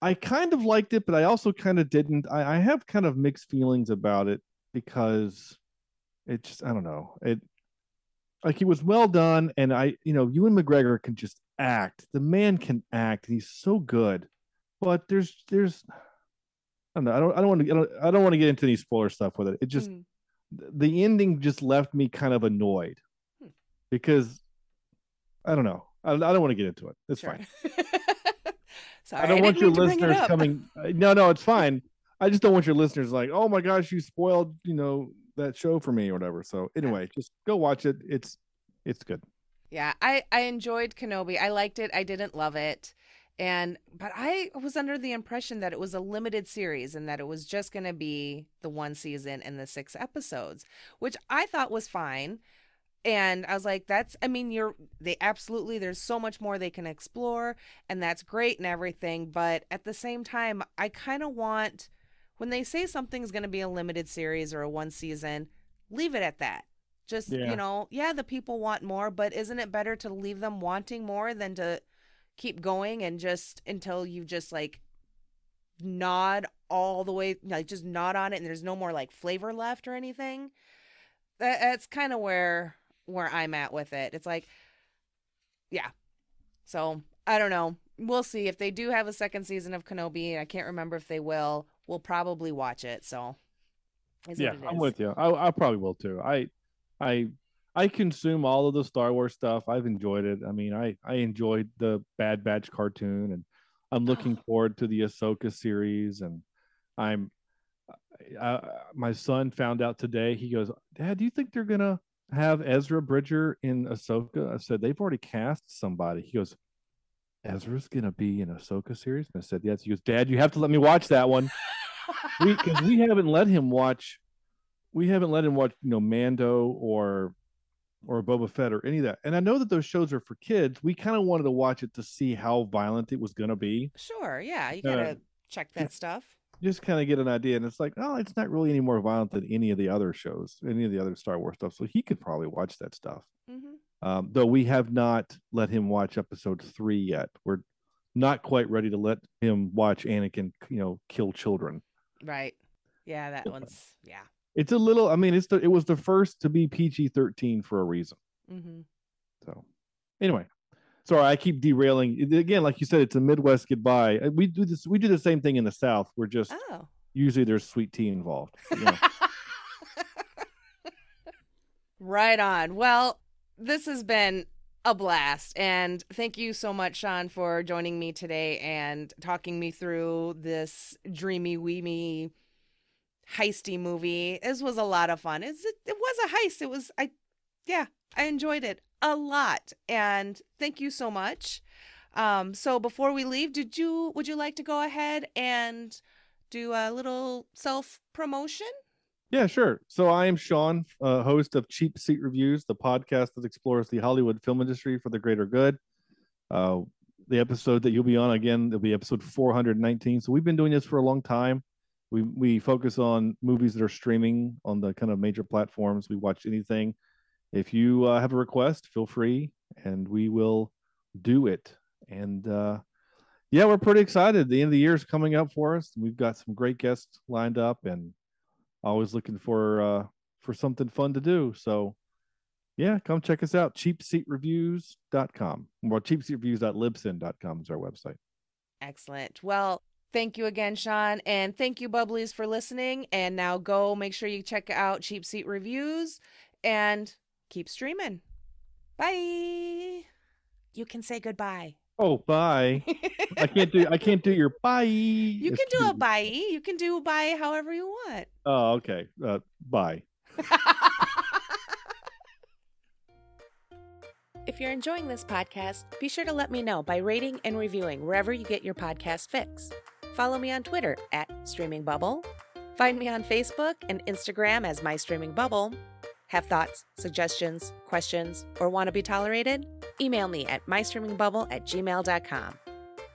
I kind of liked it, but I also kind of didn't. I, I have kind of mixed feelings about it because it just I don't know. It like it was well done, and I you know Ewan McGregor can just act. The man can act, and he's so good. But there's there's I don't know. I don't I don't want to I don't, I don't want to get into any spoiler stuff with it. It just mm, the ending just left me kind of annoyed Hmm. because I don't know. I, I don't want to get into it. It's sure. fine. Sorry, I don't want your mean to bring it listeners coming. uh, No, no, it's fine. I just don't want your listeners like, oh my gosh, you spoiled, you know, that show for me or whatever. So anyway, just go watch it. It's it's good. Yeah, I I enjoyed Kenobi. I liked it. I didn't love it. And but I was under the impression that it was a limited series and that it was just going to be the one season and the six episodes, which I thought was fine. And I was like that's I mean you're they absolutely there's so much more they can explore and that's great and everything, but at the same time I kind of want when they say something's going to be a limited series or a one season, leave it at that. Just, Yeah. you know, yeah, the people want more, but isn't it better to leave them wanting more than to keep going and just until you just like nod all the way, like just nod on it and there's no more like flavor left or anything? That, that's kind of where where I'm at with it. It's like, yeah. So I don't know. We'll see if they do have a second season of Kenobi. I can't remember if they will. We'll probably watch it. So, yeah, it I'm with you. I I probably will too. I I I consume all of the Star Wars stuff. I've enjoyed it. I mean, I I enjoyed the Bad Batch cartoon, and I'm looking Oh. forward to the Ahsoka series. And I'm, uh, my son found out today. He goes, Dad, do you think they're gonna have Ezra Bridger in Ahsoka? I said they've already cast somebody. He goes, Ezra's gonna be in Ahsoka series. And I said, Yes. He goes, Dad, you have to let me watch that one. We because we haven't let him watch. We haven't let him watch, you know, Mando or or Boba Fett or any of that. And I know that those shows are for kids. We kind of wanted to watch it to see how violent it was going to be, Sure, yeah, you Uh, gotta check that stuff. just kind of get an idea. And it's like, oh, it's not really any more violent than any of the other shows, any of the other Star Wars stuff. So he could probably watch that stuff. hmm Um, though we have not let him watch episode three yet. We're not quite ready to let him watch Anakin, you know, kill children. Right. Yeah, that one's yeah. It's a little. I mean, it's the. It was the first to be PG thirteen for a reason. hmm So, anyway, sorry, I keep derailing. Again, like you said, it's a Midwest goodbye. Uh, We do this. We do the same thing in the South. We're just Oh. usually there's sweet tea involved. know. right on. Well, this has been a blast. And thank you so much, Sean, for joining me today and talking me through this dreamy, weemy, heisty movie. This was a lot of fun. It's, it, it was a heist. It was, I, yeah, I enjoyed it a lot. And thank you so much. Um, so before we leave, did you, would you like to go ahead and do a little self promotion? Yeah, sure. So I am Sean, uh, host of Cheap Seat Reviews, the podcast that explores the Hollywood film industry for the greater good. Uh, the episode that you'll be on again, it'll be episode 419. So we've been doing this for a long time. We we focus on movies that are streaming on the kind of major platforms. We watch anything. If you uh, have a request, feel free, and we will do it. And uh, yeah, we're pretty excited. The end of the year is coming up for us. We've got some great guests lined up, and always looking for uh for something fun to do so yeah come check us out cheapseatreviews.com or cheapseatreviews.libsyn.com is our website Excellent. Well, thank you again, Sean. And thank you, Bubblies, for listening. And now go make sure you check out Cheap Seat Reviews and keep streaming. Bye. You can say goodbye. oh bye i can't do i can't do your bye You It's can do a bye. You can do bye however you want. oh okay uh bye If you're enjoying this podcast, be sure to let me know by rating and reviewing wherever you get your podcast fix. Follow me on Twitter at Streaming Bubble. Find me on Facebook and Instagram as My Streaming Bubble. Have thoughts, suggestions, questions, or want to be tolerated? Email me at mystreamingbubble at gmail.com.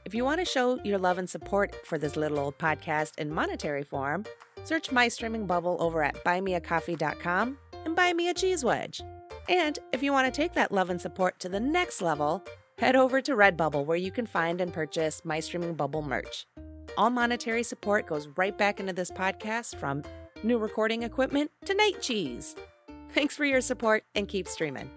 If you want to show your love and support for this little old podcast in monetary form, search My Streaming Bubble over at buymeacoffee.com and buy me a cheese wedge. And if you want to take that love and support to the next level, head over to Redbubble where you can find and purchase My Streaming Bubble merch. All monetary support goes right back into this podcast from new recording equipment to night cheese. Thanks for your support and keep streaming.